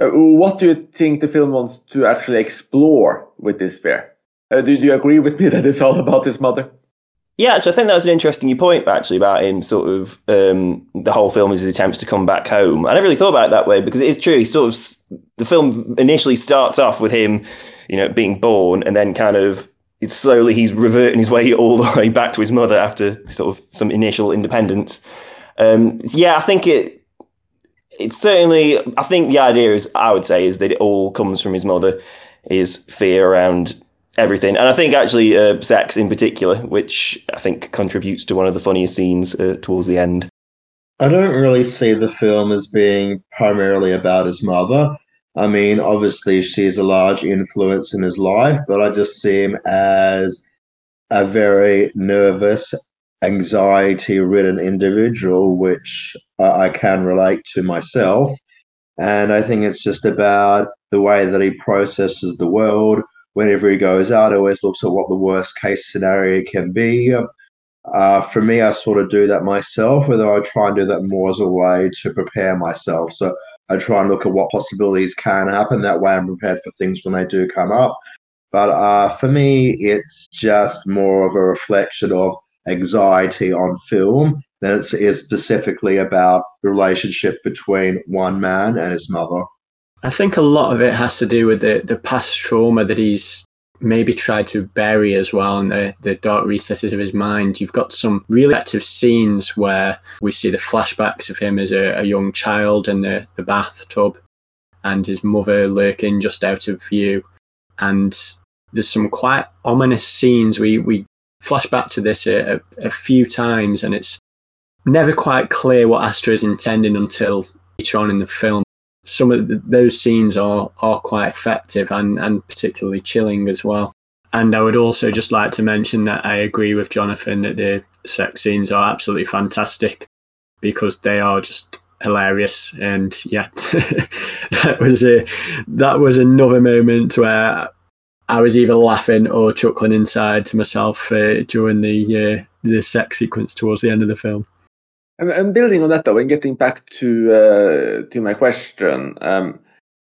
uh, what do you think the film wants to actually explore with this fair? Uh, do, do you agree with me that it's all about his mother? Yeah, actually, I think that was an interesting point actually about him. Sort of um, the whole film is his attempts to come back home. I never really thought about it that way because it is true. He sort of the film initially starts off with him, you know, being born, and then kind of it's slowly he's reverting his way all the way back to his mother after sort of some initial independence. Um, yeah, I think it. It's certainly. I think the idea is. I would say is that it all comes from his mother. Is fear around everything. And I think actually uh, sex in particular, which I think contributes to one of the funniest scenes uh, towards the end. I don't really see the film as being primarily about his mother. I mean, obviously, she's a large influence in his life, but I just see him as a very nervous, anxiety ridden individual, which I can relate to myself. And I think it's just about the way that he processes the world, whenever he goes out, he always looks at what the worst case scenario can be. Uh, for me, I sort of do that myself, although I try and do that more as a way to prepare myself. So I try and look at what possibilities can happen. That way, I'm prepared for things when they do come up. But uh, for me, it's just more of a reflection of anxiety on film than it is specifically about the relationship between one man and his mother. I think a lot of it has to do with the, the past trauma that he's maybe tried to bury as well in the, the dark recesses of his mind. You've got some really active scenes where we see the flashbacks of him as a, a young child in the, the bathtub and his mother lurking just out of view. And there's some quite ominous scenes. We, we flash back to this a, a, a few times and it's never quite clear what Aster is intending until later on in the film some of the, those scenes are are quite effective and and particularly chilling as well. And I would also just like to mention that I agree with Jonathan that the sex scenes are absolutely fantastic because they are just hilarious. And yeah, that was a that was another moment where I was either laughing or chuckling inside to myself uh, during the uh, the sex sequence towards the end of the film. And, building on that, though, and getting back to uh, to my question, um,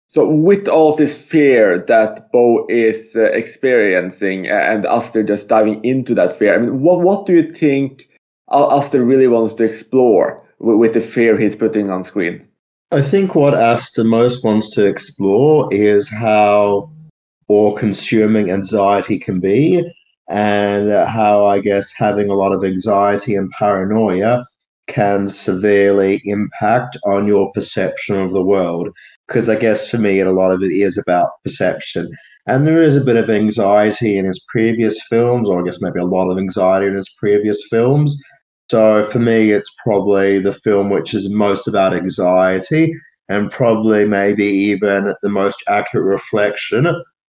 so with all of this fear that Beau is uh, experiencing, and Aster just diving into that fear, I mean, what what do you think Aster really wants to explore with, with the fear he's putting on screen? I think what Aster most wants to explore is how all-consuming anxiety can be, and how I guess having a lot of anxiety and paranoia can severely impact on your perception of the world. Because I guess for me, a lot of it is about perception. And there is a bit of anxiety in his previous films, or I guess maybe a lot of anxiety in his previous films. So for me, it's probably the film which is most about anxiety and probably maybe even the most accurate reflection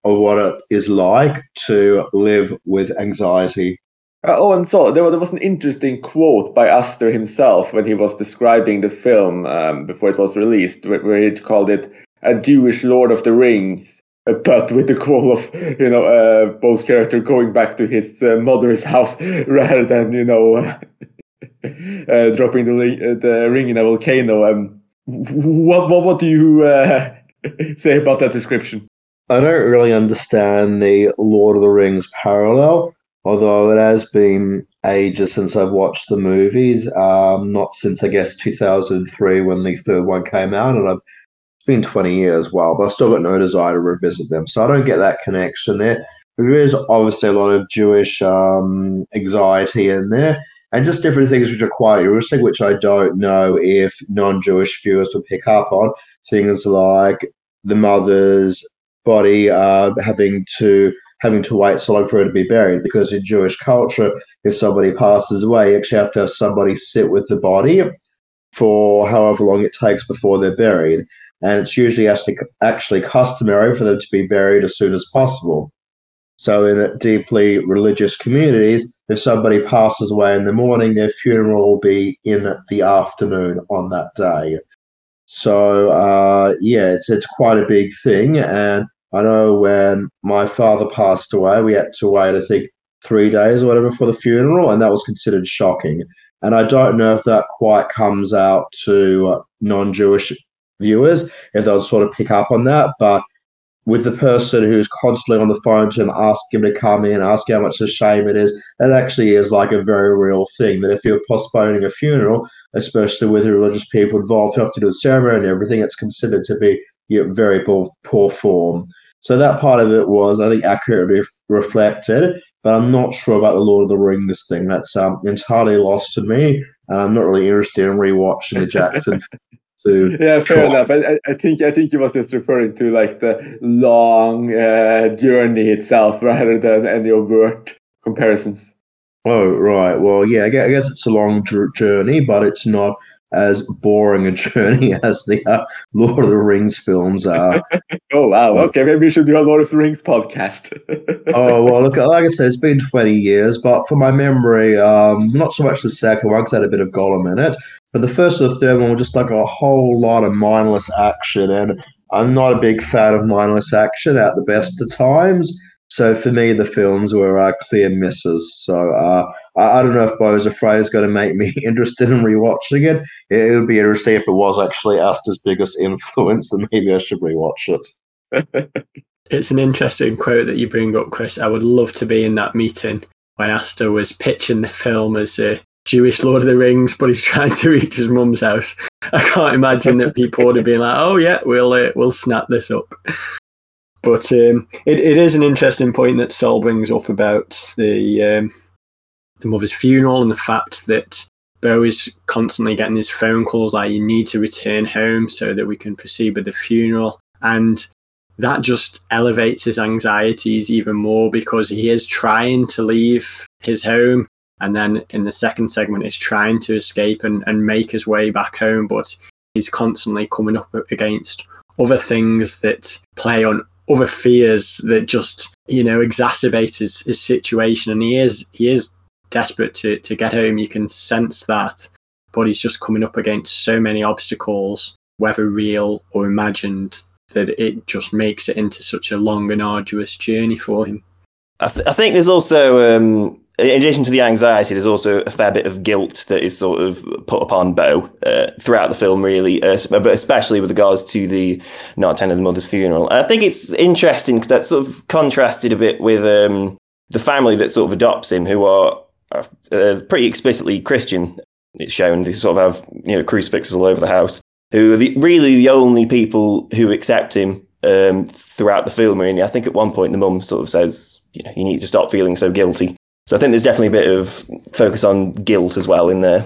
of what it is like to live with anxiety. Uh, oh, and so there, was an interesting quote by Aster himself when he was describing the film um, before it was released, where, where, he called it a Jewish Lord of the Rings, uh, but with the call of you know uh, Beau's character going back to his uh, mother's house rather than you know uh, dropping the the ring in a volcano. Um, what what what do you uh, say about that description? I don't really understand the Lord of the Rings parallel although it has been ages since I've watched the movies. Um, not since I guess 2003 when the third one came out, and I've it's been 20 years. Well, but I've still got no desire to revisit them, so I don't get that connection there. There is obviously a lot of Jewish um, anxiety in there, and just different things which are quite interesting, which I don't know if non-Jewish viewers would pick up on. Things like the mother's body uh, having to having to wait so long for her to be buried, because in Jewish culture, if somebody passes away, you actually have to have somebody sit with the body for however long it takes before they're buried. And it's usually actually, actually customary for them to be buried as soon as possible. So, in deeply religious communities, if somebody passes away in the morning, their funeral will be in the afternoon on that day. So, uh, yeah, it's, it's quite a big thing. And I know when my father passed away, we had to wait, I think, three days or whatever for the funeral, and that was considered shocking. And I don't know if that quite comes out to non Jewish viewers, if they'll sort of pick up on that. But with the person who's constantly on the phone to him, asking him to come in, asking how much of a shame it is, that actually is like a very real thing. That if you're postponing a funeral, especially with religious people involved who have to do the ceremony and everything, it's considered to be you know, very poor, poor form. So that part of it was, I think, accurately reflected. But I'm not sure about the Lord of the Rings thing. That's um, entirely lost to me. And I'm not really interested in rewatching the Jackson to yeah fair enough I, I think i think he was just referring to like the long uh, journey itself rather than any overt comparisons oh right well yeah i guess it's a long journey but it's not as boring a journey as the uh, Lord of the Rings films are. oh wow! Okay, maybe we should do a Lord of the Rings podcast. oh well, look, like I said, it's been twenty years, but for my memory, um, not so much the second one because had a bit of Gollum in it, but the first or the third one were just like a whole lot of mindless action, and I'm not a big fan of mindless action at the best of times. So for me, the films were uh, clear misses. So uh, I, I, don't know if Beau's Afraid is going to make me interested in rewatching it. It, it would be interesting if it was actually Aster's biggest influence, then maybe I should rewatch it. it's an interesting quote that you bring up, Chris. I would love to be in that meeting when Asta was pitching the film as a Jewish Lord of the Rings, but he's trying to reach his mum's house. I can't imagine that people would have been like, "Oh yeah, we'll uh, we'll snap this up." But um, it, it is an interesting point that Sol brings up about the um, the mother's funeral and the fact that Beau is constantly getting these phone calls like, "You need to return home so that we can proceed with the funeral," and that just elevates his anxieties even more because he is trying to leave his home and then in the second segment is trying to escape and, and make his way back home but he's constantly coming up against other things that play on other fears that just you know exacerbate his, his situation. And he is he is desperate to to get home. You can sense that. But he's just coming up against so many obstacles whether real or imagined that it just makes it into such a long and arduous journey for him. I, th- I think there's also um, in addition to the anxiety, there's also a fair bit of guilt that is sort of put upon Beau uh, throughout the film, really, uh, but especially with regards to the not attending the mother's funeral. And I think it's interesting because that's sort of contrasted a bit with um, the family that sort of adopts him, who are uh, pretty explicitly Christian. It's shown they sort of have you know crucifixes all over the house. Who are the, really the only people who accept him um, throughout the film. Really, I think at one point the mum sort of says, you know, you need to stop feeling so guilty. So I think there's definitely a bit of focus on guilt as well in there.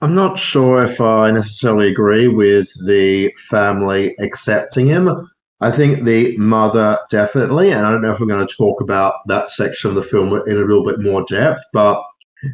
I'm not sure if I necessarily agree with the family accepting him. I think the mother definitely, and I don't know if we're going to talk about that section of the film in a little bit more depth, but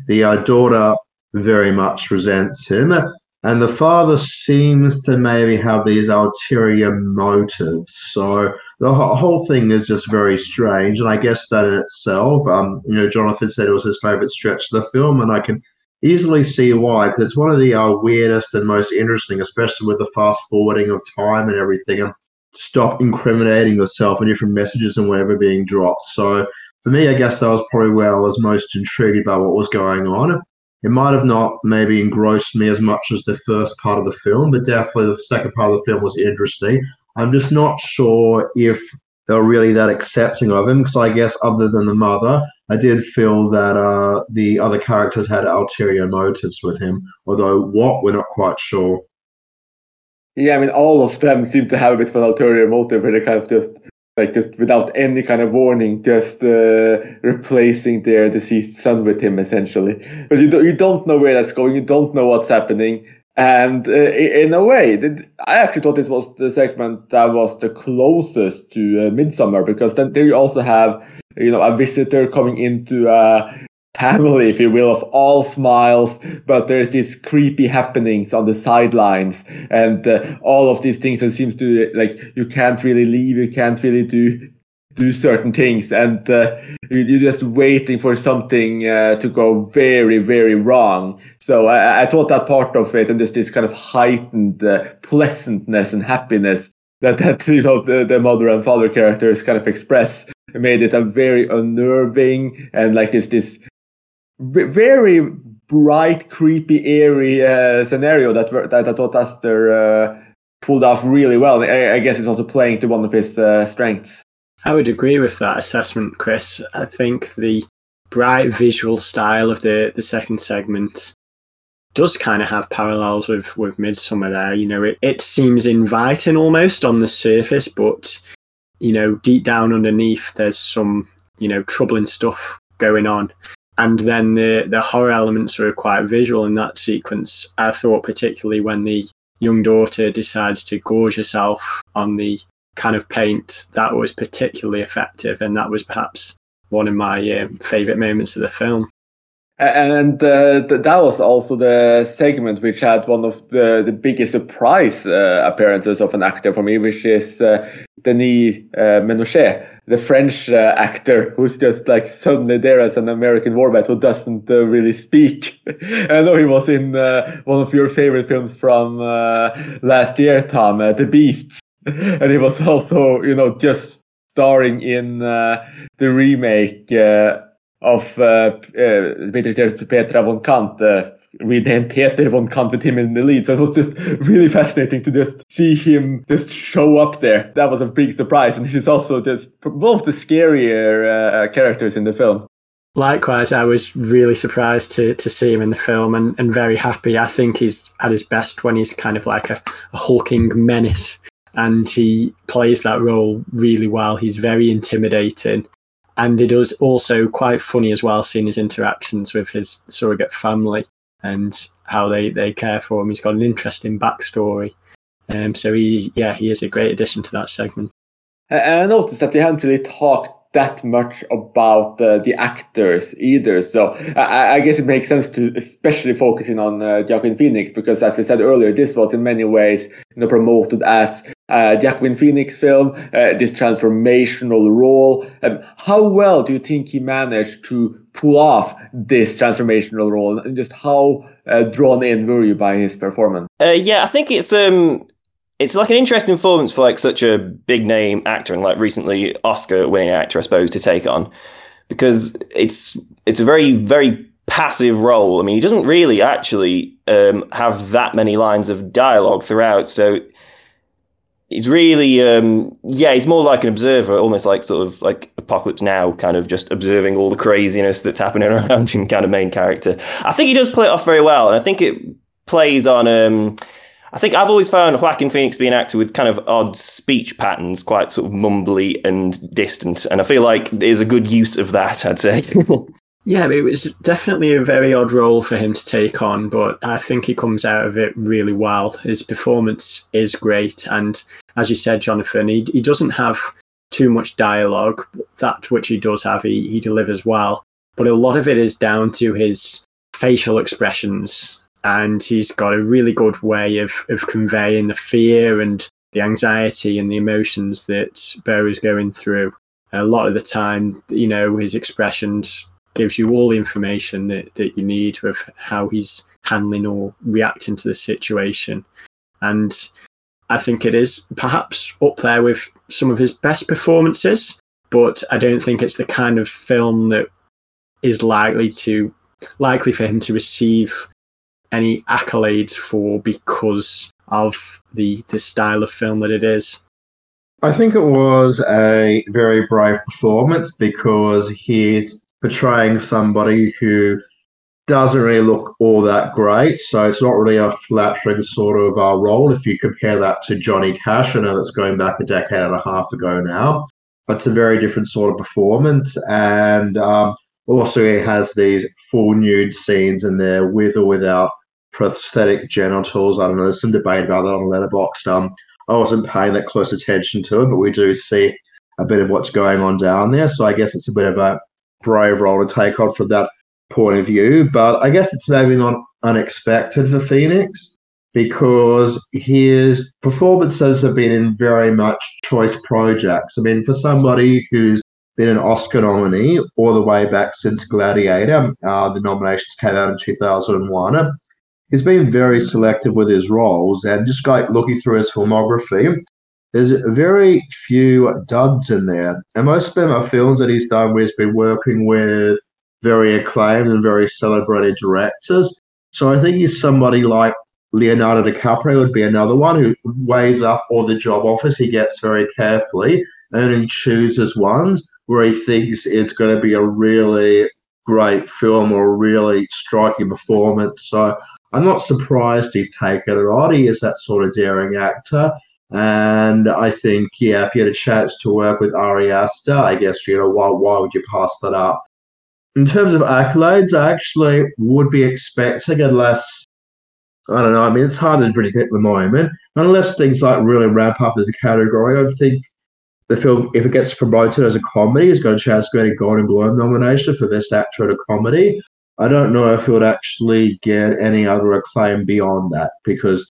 the uh, daughter very much resents him. And the father seems to maybe have these ulterior motives. So the whole thing is just very strange, and I guess that in itself, um, you know, Jonathan said it was his favorite stretch of the film, and I can easily see why. Because it's one of the uh, weirdest and most interesting, especially with the fast forwarding of time and everything, and stop incriminating yourself and different messages and whatever being dropped. So for me, I guess that was probably where I was most intrigued by what was going on. It might have not maybe engrossed me as much as the first part of the film, but definitely the second part of the film was interesting. I'm just not sure if they're really that accepting of him because I guess other than the mother, I did feel that uh, the other characters had ulterior motives with him, although what we're not quite sure. Yeah, I mean, all of them seem to have a bit of an ulterior motive where they kind of just like just without any kind of warning, just uh, replacing their deceased son with him essentially. But you don't, you don't know where that's going. You don't know what's happening. And uh, in a way, I actually thought this was the segment that was the closest to uh, Midsommar because then there you also have, you know, a visitor coming into a family, if you will, of all smiles, but there's these creepy happenings on the sidelines and uh, all of these things. It seems to like you can't really leave, you can't really do do certain things and uh, you're just waiting for something uh, to go very very wrong. So I, I, thought that part of it and there's this kind of heightened uh, pleasantness and happiness that that you know the, the mother and father characters kind of express made it a very unnerving and like this this very bright creepy airy uh, scenario that that I thought Aster uh, pulled off really well. I, I, guess it's also playing to one of his uh, strengths I would agree with that assessment, Chris. I think the bright visual style of the, the second segment does kind of have parallels with, with Midsommar there. You know, it, it seems inviting almost on the surface, but, you know, deep down underneath, there's some, you know, troubling stuff going on. And then the, the horror elements are quite visual in that sequence. I thought, particularly when the young daughter decides to gorge herself on the kind of paint that was particularly effective, and that was perhaps one of my uh, favorite moments of the film. And uh, that was also the segment which had one of the, the biggest surprise uh, appearances of an actor for me, which is uh, Denis uh, Menochet, the French uh, actor who's just like suddenly there as an American war vet who doesn't uh, really speak. I know he was in one of your favorite films from last year, Tom, The Beasts. and he was also, you know, just starring in uh, the remake uh, of uh, uh Petra von Kant, uh, renamed Peter von Kant with him in the lead. So it was just really fascinating to just see him just show up there. That was a big surprise, and he's also just one of the scarier uh, characters in the film. Likewise, I was really surprised to, to see him in the film and, and very happy. I think he's at his best when he's kind of like a, a hulking menace and he plays that role really well. He's very intimidating. And it is also quite funny as well, seeing his interactions with his surrogate family and how they, they care for him. He's got an interesting backstory. Um, so he, yeah, he is a great addition to that segment. And I noticed that they haven't really talked that much about uh, the actors either. So I, I, guess it makes sense to especially focusing on uh, Joaquin Phoenix because, as we said earlier, this was in many ways you know promoted as uh, Joaquin Phoenix film, uh, this transformational role. Um, how well do you think he managed to pull off this transformational role, and just how uh, drawn in were you by his performance? Uh, yeah, I think it's um it's like an interesting performance for like such a big name actor and like recently Oscar winning actor, I suppose, to take on because it's it's a very very passive role. I mean, he doesn't really actually um, have that many lines of dialogue throughout, so he's really um, yeah, he's more like an observer, almost like sort of like Apocalypse Now, kind of just observing all the craziness that's happening around him, kind of main character. I think he does play it off very well, and I think it plays on. Um, I think I've always found Joaquin Phoenix being an actor with kind of odd speech patterns, quite sort of mumbly and distant. And I feel like there's a good use of that, I'd say. yeah, it was definitely a very odd role for him to take on, but I think he comes out of it really well. His performance is great. And as you said, Jonathan, he, he doesn't have too much dialogue. That which he does have, he, he delivers well. But a lot of it is down to his facial expressions and he's got a really good way of of conveying the fear and the anxiety and the emotions that Beau is going through. A lot of the time, you know, his expressions gives you all the information that, that you need with how he's handling or reacting to the situation. And I think it is perhaps up there with some of his best performances, but I don't think it's the kind of film that is likely to likely for him to receive any accolades for because of the the style of film that it is? I think it was a very brave performance because he's portraying somebody who doesn't really look all that great. So it's not really a flattering sort of uh, role if you compare that to Johnny Cash. I know that's going back a decade and a half ago now. But it's a very different sort of performance. And um, also, he has these full nude scenes in there with or without prosthetic genitals. I don't know. There's some debate about that on Letterboxd. Um, I wasn't paying that close attention to it, but we do see a bit of what's going on down there. So I guess it's a bit of a brave role to take on from that point of view. But I guess it's maybe not unexpected for Phoenix because his performances have been in very much choice projects. I mean, for somebody who's been an Oscar nominee all the way back since Gladiator, uh, the nominations came out in 2001. He's been very selective with his roles, and just like looking through his filmography, there's very few duds in there, and most of them are films that he's done where he's been working with very acclaimed and very celebrated directors. So I think he's somebody like Leonardo DiCaprio would be another one who weighs up all the job offers he gets very carefully and only chooses ones where he thinks it's going to be a really great film or a really striking performance. So I'm not surprised he's taken it on. He is that sort of daring actor. And I think, yeah, if you had a chance to work with Ari Aster, I guess, you know, why, why would you pass that up? In terms of accolades, I actually would be expecting, unless I don't know. I mean, it's hard to predict at the moment. Unless things like really ramp up as a category, I think the film, if it gets promoted as a comedy, has got a chance to get a Golden Globe nomination for Best Actor in a Comedy. I don't know if it would actually get any other acclaim beyond that because,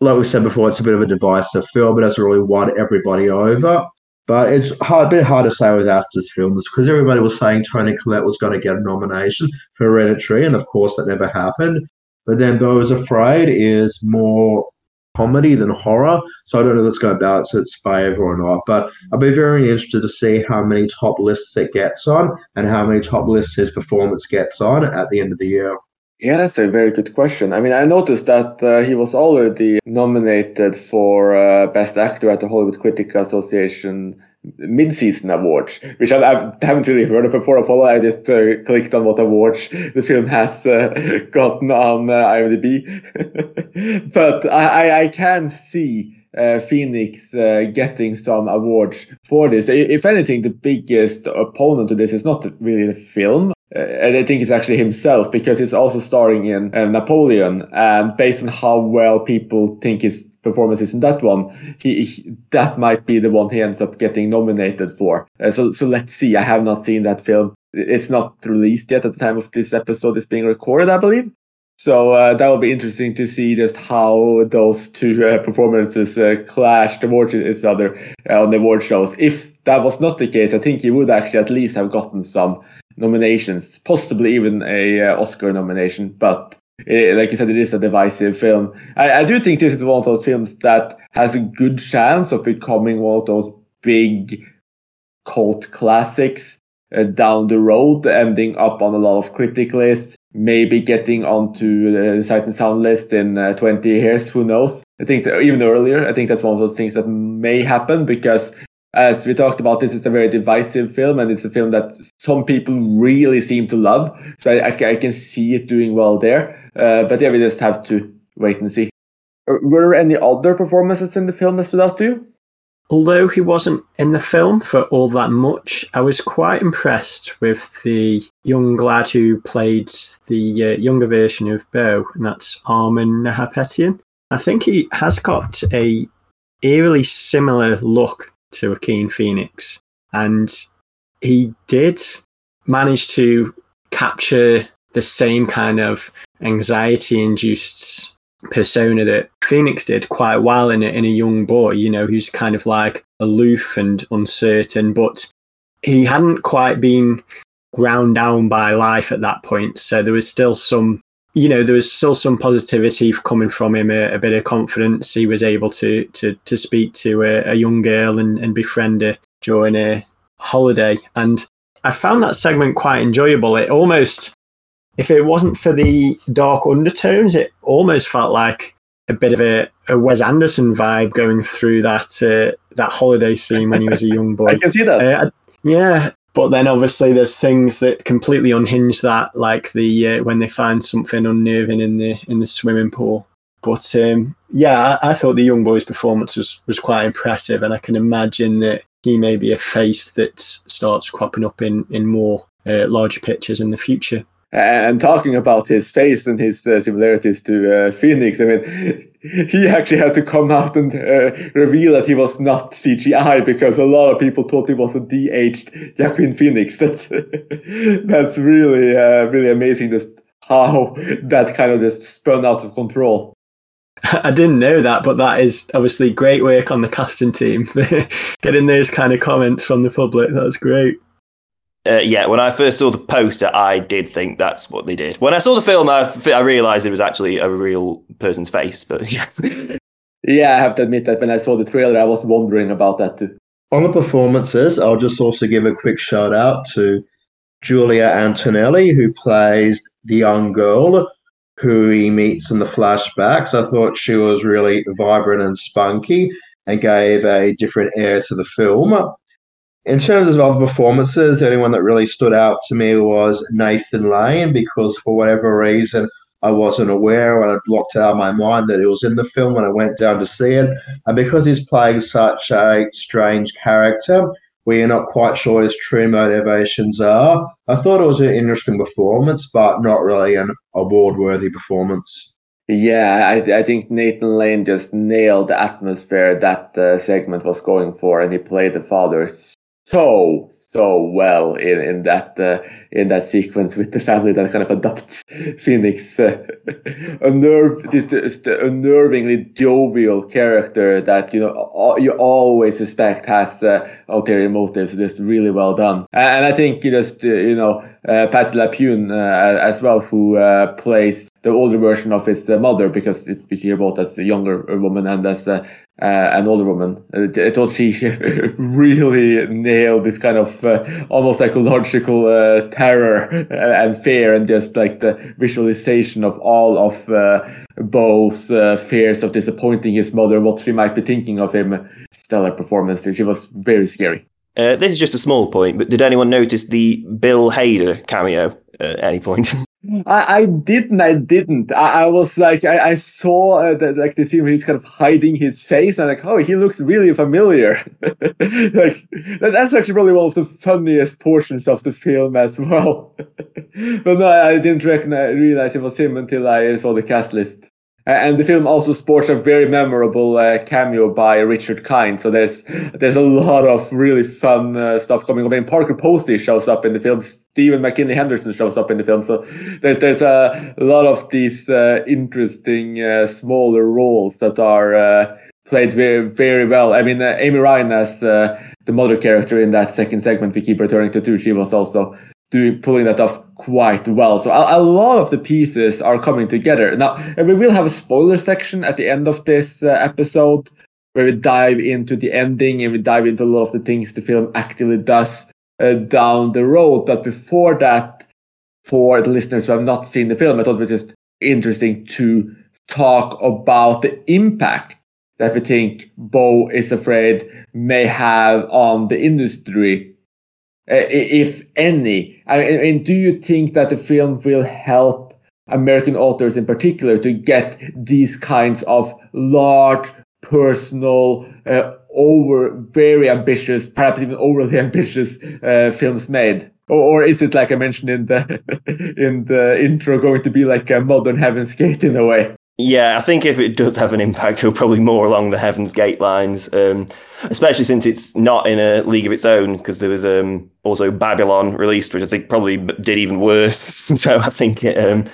like we said before, it's a bit of a divisive film. It hasn't really won everybody over. But it's hard, a bit hard to say with Aster's films because everybody was saying Toni Collette was going to get a nomination for Hereditary, and of course that never happened. But then Beau is Afraid is more comedy than horror. So I don't know if that's going to balance its favour or not. But I'll be very interested to see how many top lists it gets on and how many top lists his performance gets on at the end of the year. Yeah, that's a very good question. I mean, I noticed that uh, he was already nominated for uh, Best Actor at the Hollywood Critics Association mid-season awards, which I, I, haven't really heard of before. I just uh, clicked on what awards the film has uh, gotten on uh, IMDb, but I, I, I, can see uh, Phoenix uh, getting some awards for this. If anything, the biggest opponent to this is not really the film. Uh, and I think it's actually himself because he's also starring in Napoleon, and based on how well people think his performances in that one, he, he, that might be the one he ends up getting nominated for. Uh, so so let's see. I have not seen that film. It's not released yet at the time of this episode is being recorded, I believe. So uh, that will be interesting to see just how those two uh, performances uh, clash towards each other uh, on the award shows. If that was not the case, I think he would actually at least have gotten some nominations, possibly even a uh, Oscar nomination. But it, like you said, it is a divisive film. I, I do think this is one of those films that has a good chance of becoming one of those big cult classics uh, down the road, ending up on a lot of critic lists, maybe getting onto the Sight and Sound list in uh, 20 years, who knows? I think even earlier, I think that's one of those things that may happen because as we talked about, this is a very divisive film, and it's a film that some people really seem to love. So I, I, can see it doing well there. Uh, but yeah, we just have to wait and see. Uh, were there any other performances in the film that stood out to you? Although he wasn't in the film for all that much, I was quite impressed with the young lad who played the uh, younger version of Beau, and that's Armen Nahapetian. I think he has got a eerily similar look to Joaquin Phoenix, and he did manage to capture the same kind of anxiety induced persona that Phoenix did quite well in a, in a young boy, you know, who's kind of like aloof and uncertain, but he hadn't quite been ground down by life at that point. So there was still some, you know, there was still some positivity coming from him, a, a bit of confidence. He was able to to to speak to a, a young girl and, and befriend her during a holiday. And I found that segment quite enjoyable. It almost if it wasn't for the dark undertones, it almost felt like a bit of a, a Wes Anderson vibe going through that uh, that holiday scene when he was a young boy. I can see that. Uh, yeah, but then obviously there's things that completely unhinge that, like the uh, when they find something unnerving in the in the swimming pool. But um, yeah, I, I, thought the young boy's performance was was quite impressive, and I can imagine that he may be a face that starts cropping up in in more uh, larger pictures in the future. And talking about his face and his uh, similarities to uh, Phoenix, I mean, he actually had to come out and uh, reveal that he was not CGI because a lot of people thought he was a de-aged Joaquin Phoenix. That's that's really uh, really amazing. Just how that kind of just spun out of control. I didn't know that, but that is obviously great work on the casting team getting those kind of comments from the public. That's great. Uh, yeah, when I first saw the poster, I did think that's what they did. When I saw the film, I, I realized it was actually a real person's face. But yeah, yeah, I have to admit that when I saw the trailer, I was wondering about that too. On the performances, I'll just also give a quick shout out to Julia Antonelli, who plays the young girl who he meets in the flashbacks. I thought she was really vibrant and spunky and gave a different air to the film. In terms of other performances, the only one that really stood out to me was Nathan Lane because for whatever reason I wasn't aware and it blocked out of my mind that it was in the film when I went down to see it. And because he's playing such a strange character, where you're not quite sure his true motivations are, I thought it was an interesting performance, but not really an award worthy performance. Yeah, I, I think Nathan Lane just nailed the atmosphere that the segment was going for, and he played the father so so well in in that uh, in that sequence with the family that kind of adopts Phoenix. Uh, unnerve this, this unnervingly jovial character that you know you always suspect has uh, ulterior motives. Just really well done, and I think just uh, you know uh, Patti LuPone uh, as well, who uh, plays the older version of his mother, because it, we see her both as a younger woman and as uh, uh, an older woman. I thought she really nailed this kind of uh, almost psychological uh, terror and fear, and just like the visualization of all of uh, Beau's uh, fears of disappointing his mother, what she might be thinking of him. Stellar performance. She was very scary. Uh, this is just a small point, but did anyone notice the Bill Hader cameo at any point? I, I didn't. I didn't. I, I was like, I, I saw uh, that, like the scene where he's kind of hiding his face, and like, oh, he looks really familiar. like that's actually probably one of the funniest portions of the film as well. but no, I, I didn't recognize, realize it was him until I saw the cast list. And the film also sports a very memorable uh, cameo by Richard Kind. So there's there's a lot of really fun uh, stuff coming up. I mean, Parker Posey shows up in the film. Stephen McKinley Henderson shows up in the film. So there's there's a lot of these uh, interesting uh, smaller roles that are uh, played very very well. I mean, uh, Amy Ryan as the mother character in that second segment we keep returning to too. She was also doing pulling that off quite well. So a, a, lot of the pieces are coming together. Now, and we will have a spoiler section at the end of this uh, episode where we dive into the ending and we dive into a lot of the things the film actively does uh, down the road. But before that, for the listeners who have not seen the film, I thought it was just interesting to talk about the impact that we think Beau is afraid may have on the industry uh, if any. I mean, do you think that the film will help American auteurs in particular to get these kinds of large, personal, uh, over very ambitious, perhaps even overly ambitious uh, films made? Or, or, is it like I mentioned in the in the intro, going to be like a modern Heaven's Gate in a way? Yeah, I think if it does have an impact, it'll probably more along the Heaven's Gate lines, um, especially since it's not in a league of its own, because there was um, also Babylon released, which I think probably did even worse. so I think, it, um,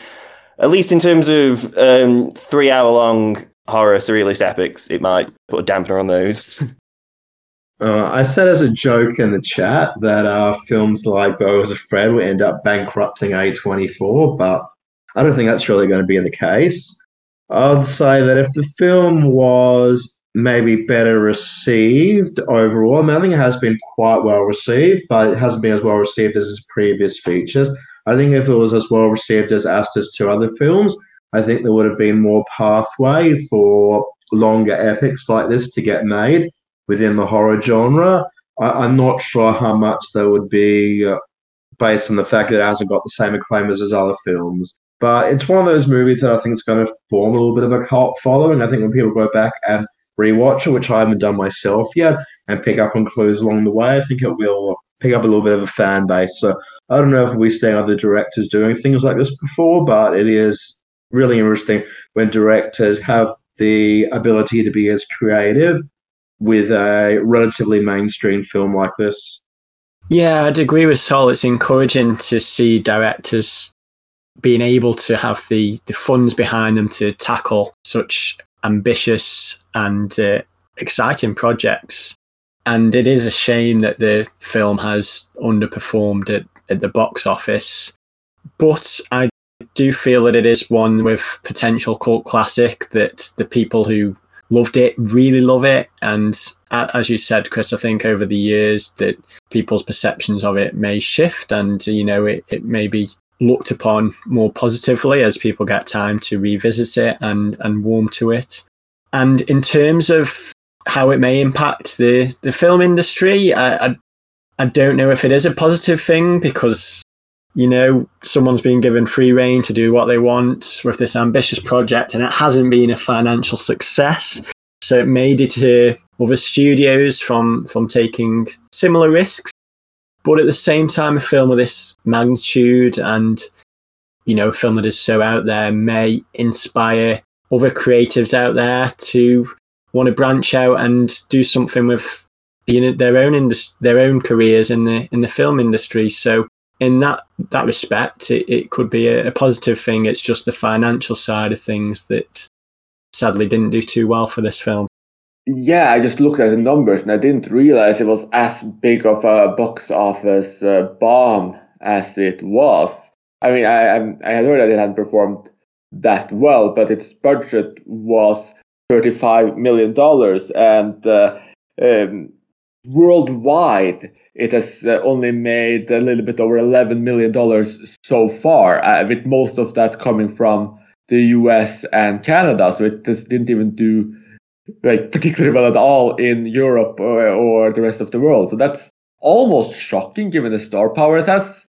at least in terms of um, three hour long horror surrealist epics, it might put a dampener on those. uh, I said as a joke in the chat that uh, films like Beau is Afraid will end up bankrupting A24, but I don't think that's really going to be the case. I'd say that if the film was maybe better received overall, I, mean, I think it has been quite well received, but it hasn't been as well received as its previous features. I think if it was as well received as Aster's two other films, I think there would have been more pathway for longer epics like this to get made within the horror genre. I, am not sure how much there would be uh, based on the fact that it hasn't got the same acclaim as his other films. But it's one of those movies that I think is going to form a little bit of a cult following. I think when people go back and rewatch it, which I haven't done myself yet, and pick up on clues along the way, I think it will pick up a little bit of a fan base. So I don't know if we've seen other directors doing things like this before, but it is really interesting when directors have the ability to be as creative with a relatively mainstream film like this. Yeah, I'd agree with Sol. It's encouraging to see directors being able to have the, the funds behind them to tackle such ambitious and uh, exciting projects. And it is a shame that the film has underperformed at, at the box office. But I do feel that it is one with potential cult classic that the people who loved it really love it. And as you said, Chris, I think over the years that people's perceptions of it may shift and, you know, it, it may be looked upon more positively as people get time to revisit it and, and warm to it. And in terms of how it may impact the, the film industry, I, I, I don't know if it is a positive thing because, you know, someone's been given free reign to do what they want with this ambitious project and it hasn't been a financial success. So it may deter other studios from, from taking similar risks. But at the same time, a film of this magnitude and, you know, a film that is so out there may inspire other creatives out there to want to branch out and do something with you know their own indus- their own careers in the in the film industry. So in that that respect, it, it could be a, a positive thing. It's just the financial side of things that sadly didn't do too well for this film. Yeah, I just looked at the numbers and I didn't realize it was as big of a box office uh, bomb as it was. I mean, I I had heard that it hadn't performed that well, but its budget was thirty-five million dollars, and uh, um, worldwide it has uh, only made a little bit over eleven million dollars so far, uh, with most of that coming from the U.S. and Canada. So it just didn't even do like particularly well at all in Europe or, or the rest of the world. So that's almost shocking given the star power it has.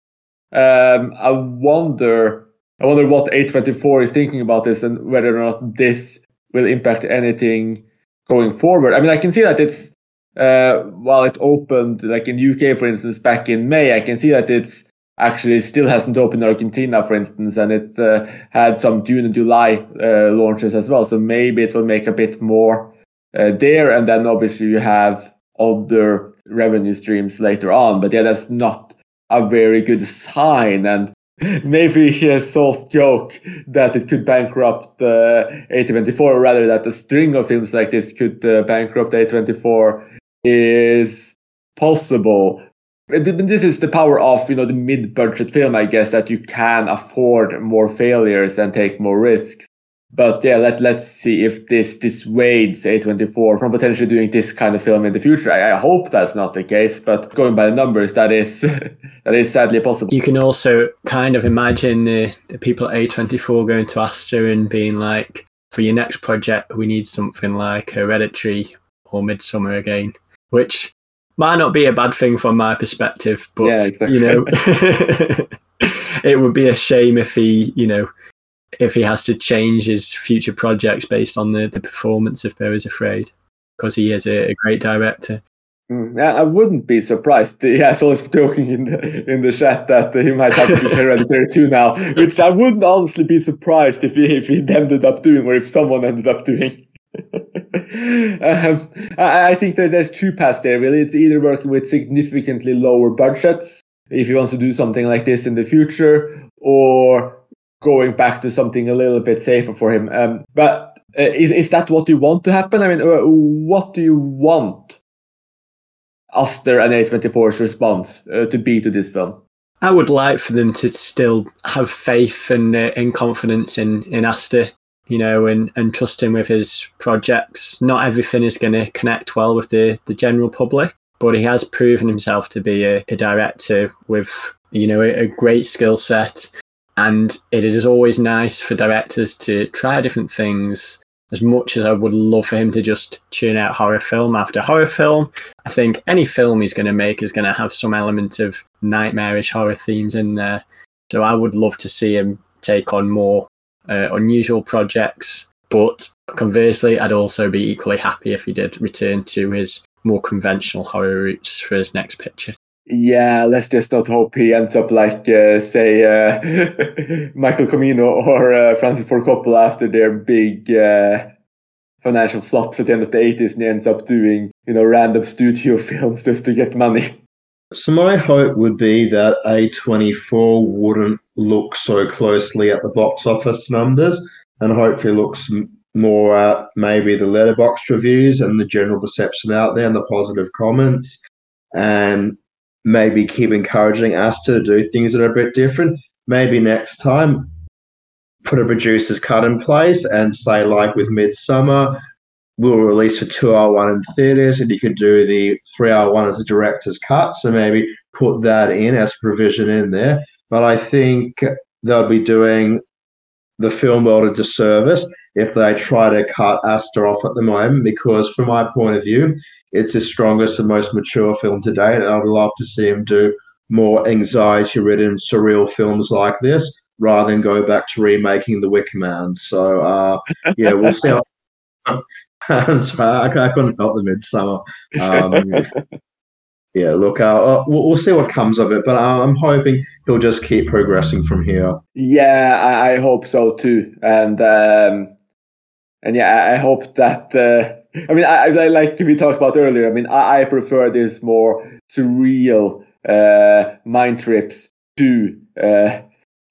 Um, I wonder I wonder what A24 is thinking about this and whether or not this will impact anything going forward. I mean, I can see that it's uh, while it opened like in UK, for instance, back in May, I can see that it's actually still hasn't opened in Argentina, for instance, and it uh, had some June and July uh, launches as well. So maybe it will make a bit more uh, there, and then obviously you have other revenue streams later on. But yeah, that's not a very good sign, and maybe a soft joke that it could bankrupt uh, A24, rather that a string of films like this could uh, bankrupt A24 is possible. This is the power of you know the mid-budget film, I guess, that you can afford more failures and take more risks. But yeah, let let's see if this dissuades A24 from potentially doing this kind of film in the future. I, I hope that's not the case, but going by the numbers, that is that is sadly possible. You can also kind of imagine the, the people at A24 going to Aster and being like, for your next project, we need something like Hereditary or Midsommar again, which might not be a bad thing from my perspective, but yeah, exactly. you know, it would be a shame if he, you know, if he has to change his future projects based on the, the performance of Beau is Afraid, because he is a, a great director. Mm, I wouldn't be surprised. Yeah, so was joking in the in the chat that he might have to be Hereditary too now, which I wouldn't honestly be surprised if he if he ended up doing, or if someone ended up doing. um, I, I think that there's two paths there. Really, it's either working with significantly lower budgets if he wants to do something like this in the future, or going back to something a little bit safer for him. Um, but uh, is is that what you want to happen? I mean, uh, what do you want Aster and A24's response uh, to be to this film? I would like for them to still have faith and uh, and confidence in in Aster, you know, and and trust him with his projects. Not everything is going to connect well with the the general public, but he has proven himself to be a, a director with you know a, a great skill set and it is always nice for directors to try different things. As much as I would love for him to just churn out horror film after horror film, I think any film he's going to make is going to have some element of nightmarish horror themes in there. So I would love to see him take on more uh, unusual projects. But conversely, I'd also be equally happy if he did return to his more conventional horror roots for his next picture. Yeah, let's just not hope he ends up like, uh, say, uh, Michael Cimino or uh, Francis Ford Coppola after their big uh, financial flops at the end of the 80s and he ends up doing, you know, random studio films just to get money. So my hope would be that A24 wouldn't look so closely at the box office numbers and hopefully looks more at maybe the Letterboxd reviews and the general perception out there and the positive comments and maybe keep encouraging us to do things that are a bit different. Maybe next time put a producer's cut in place and say like with Midsommar, we'll release a two hour one in theaters and you could do the three hour one as a director's cut. So maybe put that in as provision in there. But I think they'll be doing the film world a disservice if they try to cut Aster off at the moment because from my point of view, it's the strongest and most mature film to date. And I'd love to see him do more anxiety ridden, surreal films like this rather than go back to remaking The Wicker Man. So, uh, yeah, we'll see. How, That's right. I, I couldn't help the Midsommar. Um, yeah, look, uh, uh, we'll, we'll, see what comes of it, but I'm hoping he'll just keep progressing from here. Yeah, I, I hope so too, and um, and yeah, I hope that. Uh, I mean, I, I like we talked about earlier. I mean, I, I prefer this more surreal uh, mind trips to uh,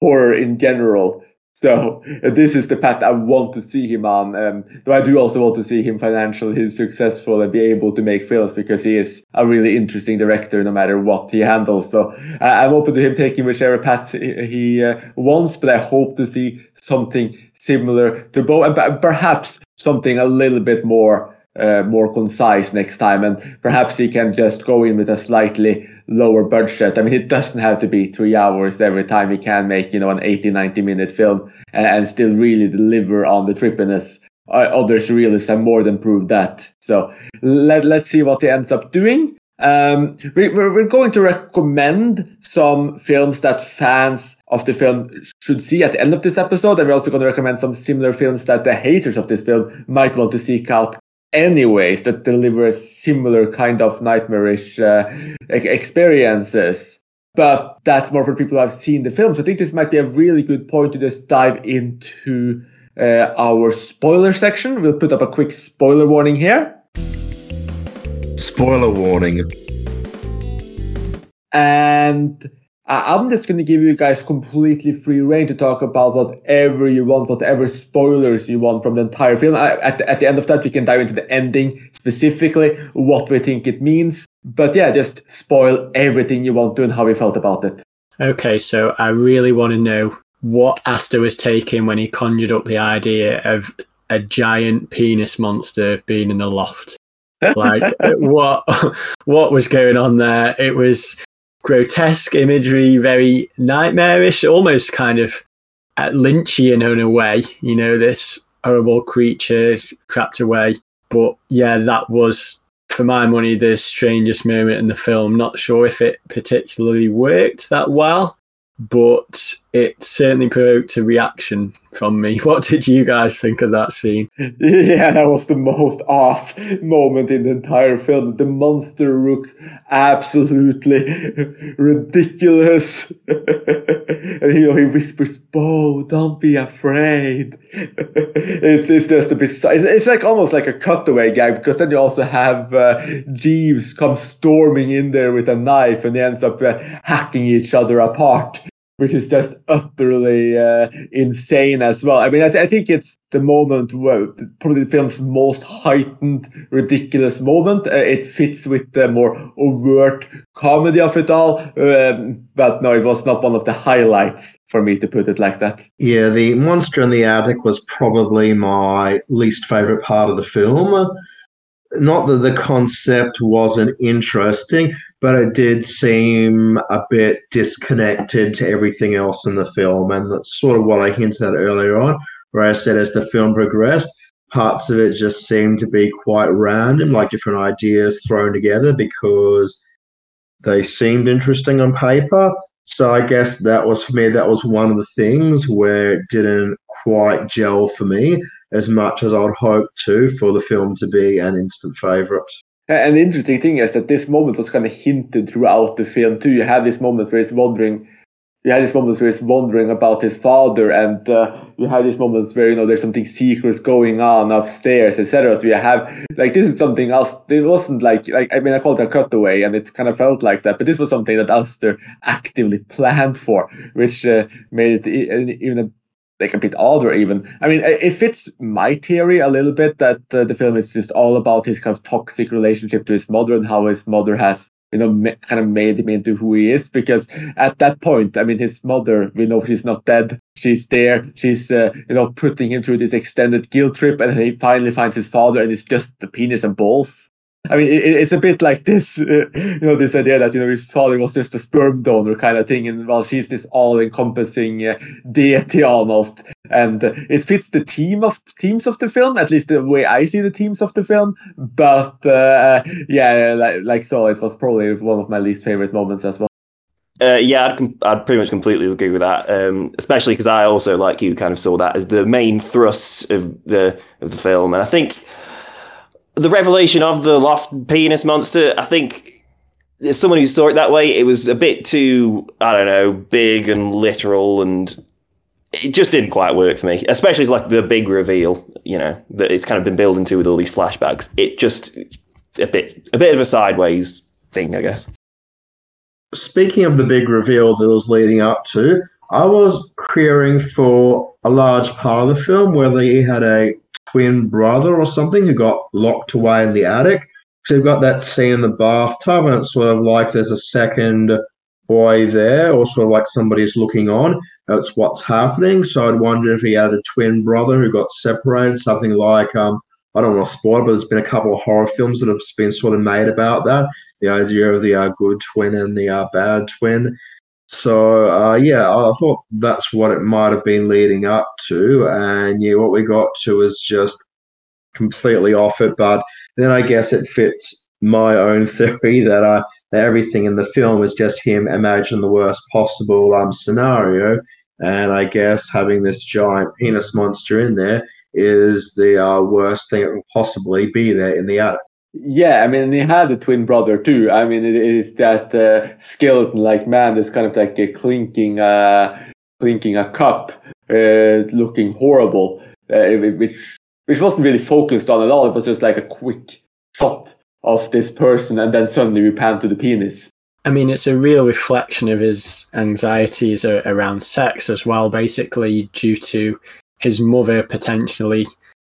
horror in general. So this is the path I want to see him on. Um, though I do also want to see him financially successful and be able to make films because he is a really interesting director no matter what he handles. So I, am open to him taking whichever path he, he uh, wants, but I hope to see something similar to Beau and perhaps something a little bit more uh, more concise next time, and perhaps he can just go in with a slightly lower budget. I mean, it doesn't have to be three hours every time. He can make, you know, an 80, 90 minute film and, and still really deliver on the trippiness. Uh, other surrealists have more than proved that. So let, let's see what he ends up doing. Um, we, we're going to recommend some films that fans of the film should see at the end of this episode. And we're also going to recommend some similar films that the haters of this film might want to seek out anyways that deliver a similar kind of nightmarish uh, experiences. But that's more for people who have seen the film. So I think this might be a really good point to just dive into uh, our spoiler section. We'll put up a quick spoiler warning here. Spoiler warning. And Uh, I'm just going to give you guys completely free reign to talk about whatever you want, whatever spoilers you want from the entire film. At the, at the end of that, we can dive into the ending specifically, what we think it means. But yeah, just spoil everything you want to and how we felt about it. Okay, so I really want to know what Aster was taking when he conjured up the idea of a giant penis monster being in the loft. like what what was going on there? It was grotesque imagery, very nightmarish, almost kind of at Lynchian in a way. You know, this horrible creature trapped away. But yeah, that was, for my money, the strangest moment in the film. Not sure if it particularly worked that well, but it certainly provoked a reaction from me. What did you guys think of that scene? Yeah, that was the most off moment in the entire film. The monster looks absolutely ridiculous. and you know, he whispers, Beau, don't be afraid. it's it's just a bit, it's, it's like almost like a cutaway gag because then you also have uh, Jeeves come storming in there with a knife and he ends up uh, hacking each other apart which is just utterly uh, insane as well. I mean, I, th- I, think it's the moment where probably the film's most heightened, ridiculous moment. Uh, it fits with the more overt comedy of it all. Um, but no, it was not one of the highlights for me to put it like that. Yeah, the monster in the attic was probably my least favorite part of the film. Not that the concept wasn't interesting, but it did seem a bit disconnected to everything else in the film. And that's sort of what I hinted at earlier on, where I said as the film progressed, parts of it just seemed to be quite random, like different ideas thrown together because they seemed interesting on paper. So I guess that was for me, that was one of the things where it didn't quite gel for me as much as I'd hoped to for the film to be an instant favourite. And the interesting thing is that this moment was kind of hinted throughout the film too. You had this moment where he's wondering, you had this moments where he's wondering about his father, and uh, you had these moments where you know there's something secret going on upstairs, etc. So you have like this is something else. It wasn't like like I mean I called it a cutaway, and it kind of felt like that, but this was something that Aster actively planned for, which uh, made it even a a bit older even. I mean it fits my theory a little bit that uh, the film is just all about his kind of toxic relationship to his mother and how his mother has you know ma- kind of made him into who he is because at that point i mean his mother we know she's not dead. She's there. She's uh, you know putting him through this extended guilt trip and he finally finds his father and it's just the penis and balls I mean, it, it's a bit like this, uh, you know, this idea that you know his father was just a sperm donor kind of thing, and while she's this all-encompassing uh, deity almost, and uh, it fits the theme of themes of the film, at least the way I see the themes of the film. But uh, yeah, like, like so, it was probably one of my least favorite moments as well. Uh, yeah, I'd, com- I'd pretty much completely agree with that. Um, especially because I also, like you, kind of saw that as the main thrust of the of the film, and I think the revelation of the loft penis monster, I think as someone who saw it that way, it was a bit too, I don't know, big and literal and it just didn't quite work for me. Especially like the big reveal, you know, that it's kind of been building to with all these flashbacks. It just a bit a bit of a sideways thing, I guess. Speaking of the big reveal that was leading up to, I was querying for a large part of the film whether he had a twin brother or something who got locked away in the attic. So you've got that scene in the bathtub, and it's sort of like there's a second boy there, or sort of like somebody's looking on. That's what's happening. So I'd wonder if he had a twin brother who got separated, something like um, I don't want to spoil, but there's been a couple of horror films that have been sort of made about that. The idea of the uh, good twin and the uh, bad twin. So uh, yeah, I thought that's what it might have been leading up to, and yeah, what we got to was just completely off it. But then I guess it fits my own theory that uh, that everything in the film is just him imagine the worst possible um scenario, and I guess having this giant penis monster in there is the uh, worst thing that could possibly be there in the attic. Yeah, I mean, he had a twin brother too. I mean, it is that uh, skeleton-like man that's kind of like a clinking, uh, clinking a cup, uh, looking horrible, uh, which which wasn't really focused on at all. It was just like a quick shot of this person, and then suddenly we pan to the penis. I mean, it's a real reflection of his anxieties around sex as well, basically due to his mother potentially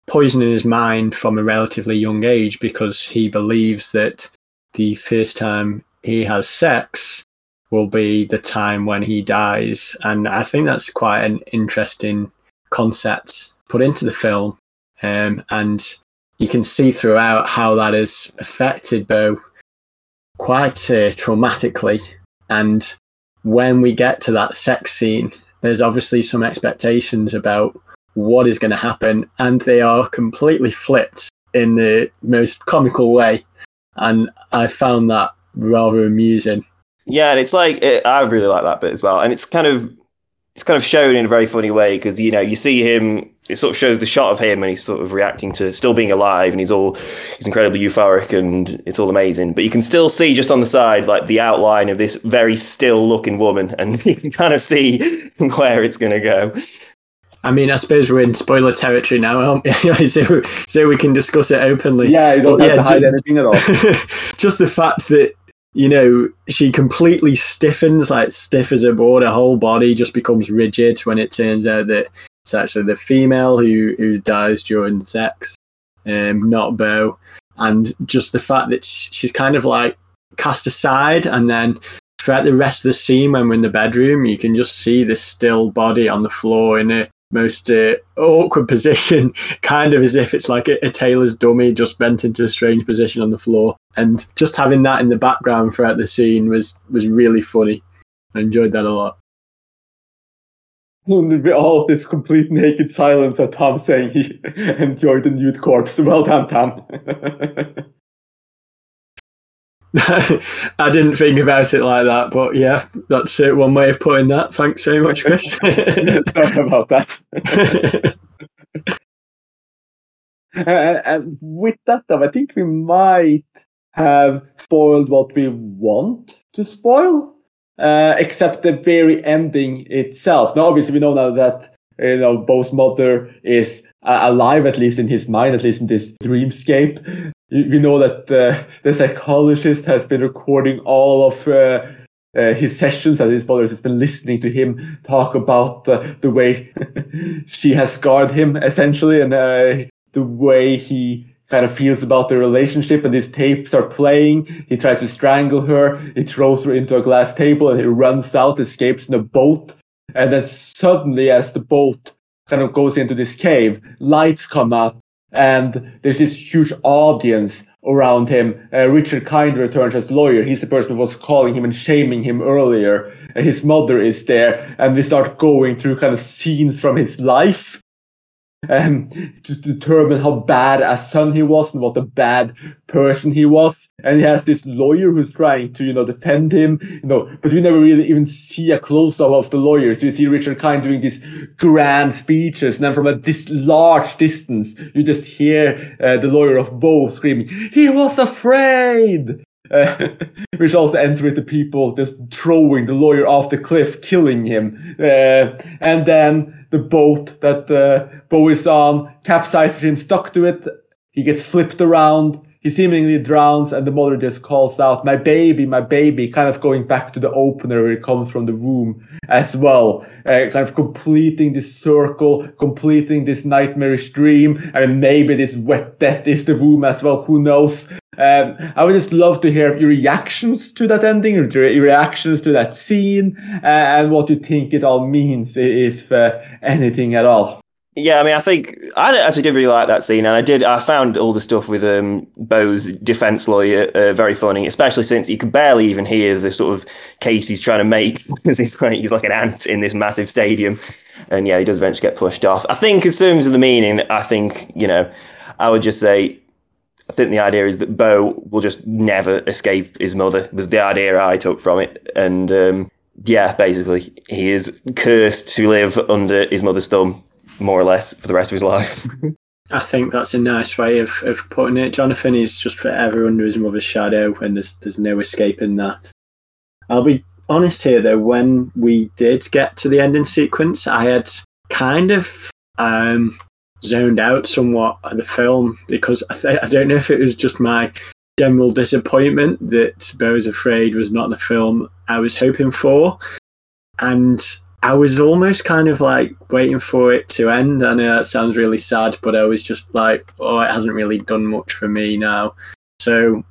poisoning his mind from a relatively young age because he believes that the first time he has sex will be the time when he dies. And I think that's quite an interesting concept put into the film. Um, and you can see throughout how that has affected Beau quite uh, traumatically. And when we get to that sex scene, there's obviously some expectations about what is going to happen, and they are completely flipped in the most comical way. And I found that rather amusing. Yeah, and it's like it, I really like that bit as well, and it's kind of it's kind of shown in a very funny way because you know you see him. It sort of shows the shot of him, and he's sort of reacting to still being alive, and he's all he's incredibly euphoric, and it's all amazing. But you can still see just on the side like the outline of this very still looking woman, and you can kind of see where it's going to go. I mean, I suppose we're in spoiler territory now, so, so we can discuss it openly. Yeah, you don't but, have yeah, to hide just, anything at all. just the fact that you know she completely stiffens, like stiff as a board. Her whole body just becomes rigid when it turns out that it's actually the female who who dies during sex, um, not Beau. And just the fact that she's kind of like cast aside, and then throughout the rest of the scene when we're in the bedroom, you can just see this still body on the floor in a most uh, awkward position, kind of as if it's like a, a, tailor's dummy just bent into a strange position on the floor. And just having that in the background throughout the scene was was really funny. I enjoyed that a lot. All this complete naked silence at Tom saying he enjoyed the nude corpse. Well done, Tom. I didn't think about it like that, but yeah, that's it. One way of putting that. Thanks very much, Chris. Sorry about that. uh, and with that, though, I think we might have spoiled what we want to spoil, uh, except the very ending itself. Now, obviously, we know now that you know Beau's mother is uh, alive, at least in his mind, at least in this dreamscape. We know that the, the psychologist has been recording all of uh, uh, his sessions and his mother has been listening to him talk about uh, the way she has scarred him essentially and uh, the way he kind of feels about the relationship and these tapes are playing. He tries to strangle her. He throws her into a glass table and he runs out escapes in a boat. And then suddenly as the boat kind of goes into this cave lights come up and there's this huge audience around him. Uh, Richard Kind returns as lawyer. He's the person who was calling him and shaming him earlier. Uh, his mother is there, and we start going through kind of scenes from his life um, to determine how bad a son he was and what a bad person he was. And he has this lawyer who's trying to, you know, defend him, you know, but we never really even see a close up of the lawyers. We see Richard Kind doing these grand speeches, and then from a this large distance, you just hear uh, the lawyer of Beau screaming, "He was afraid!" Uh, which also ends with the people just throwing the lawyer off the cliff, killing him. Uh, and then the boat that uh, Beau is on capsizes him, stuck to it. He gets flipped around. He seemingly drowns, and the mother just calls out, My baby, my baby, kind of going back to the opener where it comes from the womb as well. Uh, kind of completing this circle, completing this nightmarish dream. I mean, maybe this wet death is the womb as well, who knows? Um, I would just love to hear your reactions to that ending, your reactions to that scene, uh, and what you think it all means, if uh, anything at all. Yeah, I mean, I think I actually did really like that scene, and I did. I found all the stuff with um, Beau's defense lawyer uh, very funny, especially since you could barely even hear the sort of case he's trying to make because he's like he's like an ant in this massive stadium, and yeah, he does eventually get pushed off. I think, in terms of the meaning, I think you know, I would just say I think the idea is that Beau will just never escape his mother. Was the idea I took from it, and um, yeah, basically he is cursed to live under his mother's thumb, more or less, for the rest of his life. I think that's a nice way of, of putting it. Jonathan is just forever under his mother's shadow, and there's there's no escaping that. I'll be honest here though. When we did get to the ending sequence, I had kind of um, zoned out somewhat of the film because I, th- I don't know if it was just my general disappointment that Beau's Afraid was not the film I was hoping for. And I was almost kind of like waiting for it to end. I know that sounds really sad, but I was just like, oh, it hasn't really done much for me now. So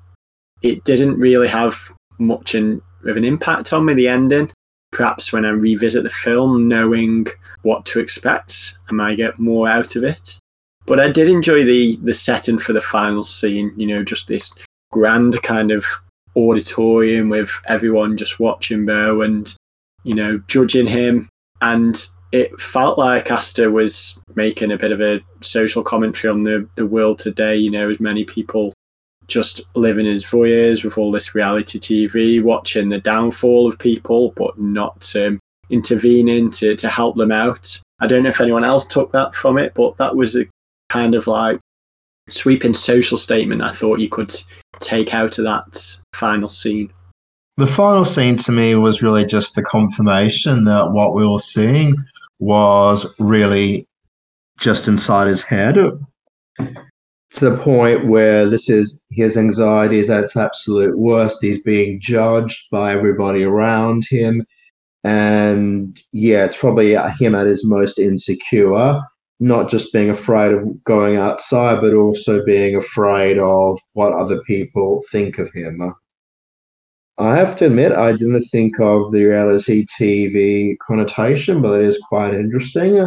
it didn't really have much in, of an impact on me, the ending perhaps when I revisit the film, knowing what to expect, I might get more out of it. But I did enjoy the the setting for the final scene. You know, just this grand kind of auditorium with everyone just watching Beau and you know judging him. And it felt like Aster was making a bit of a social commentary on the the world today. You know, as many people just living as voyeurs with all this reality TV, watching the downfall of people, but not um, intervening to, to help them out. I don't know if anyone else took that from it, but that was a kind of like sweeping social statement I thought you could take out of that final scene. The final scene to me was really just the confirmation that what we were seeing was really just inside his head to the point where this is his anxiety is at its absolute worst. He's being judged by everybody around him. And yeah, it's probably him at his most insecure, not just being afraid of going outside, but also being afraid of what other people think of him. I have to admit, I didn't think of the reality TV connotation, but it is quite interesting.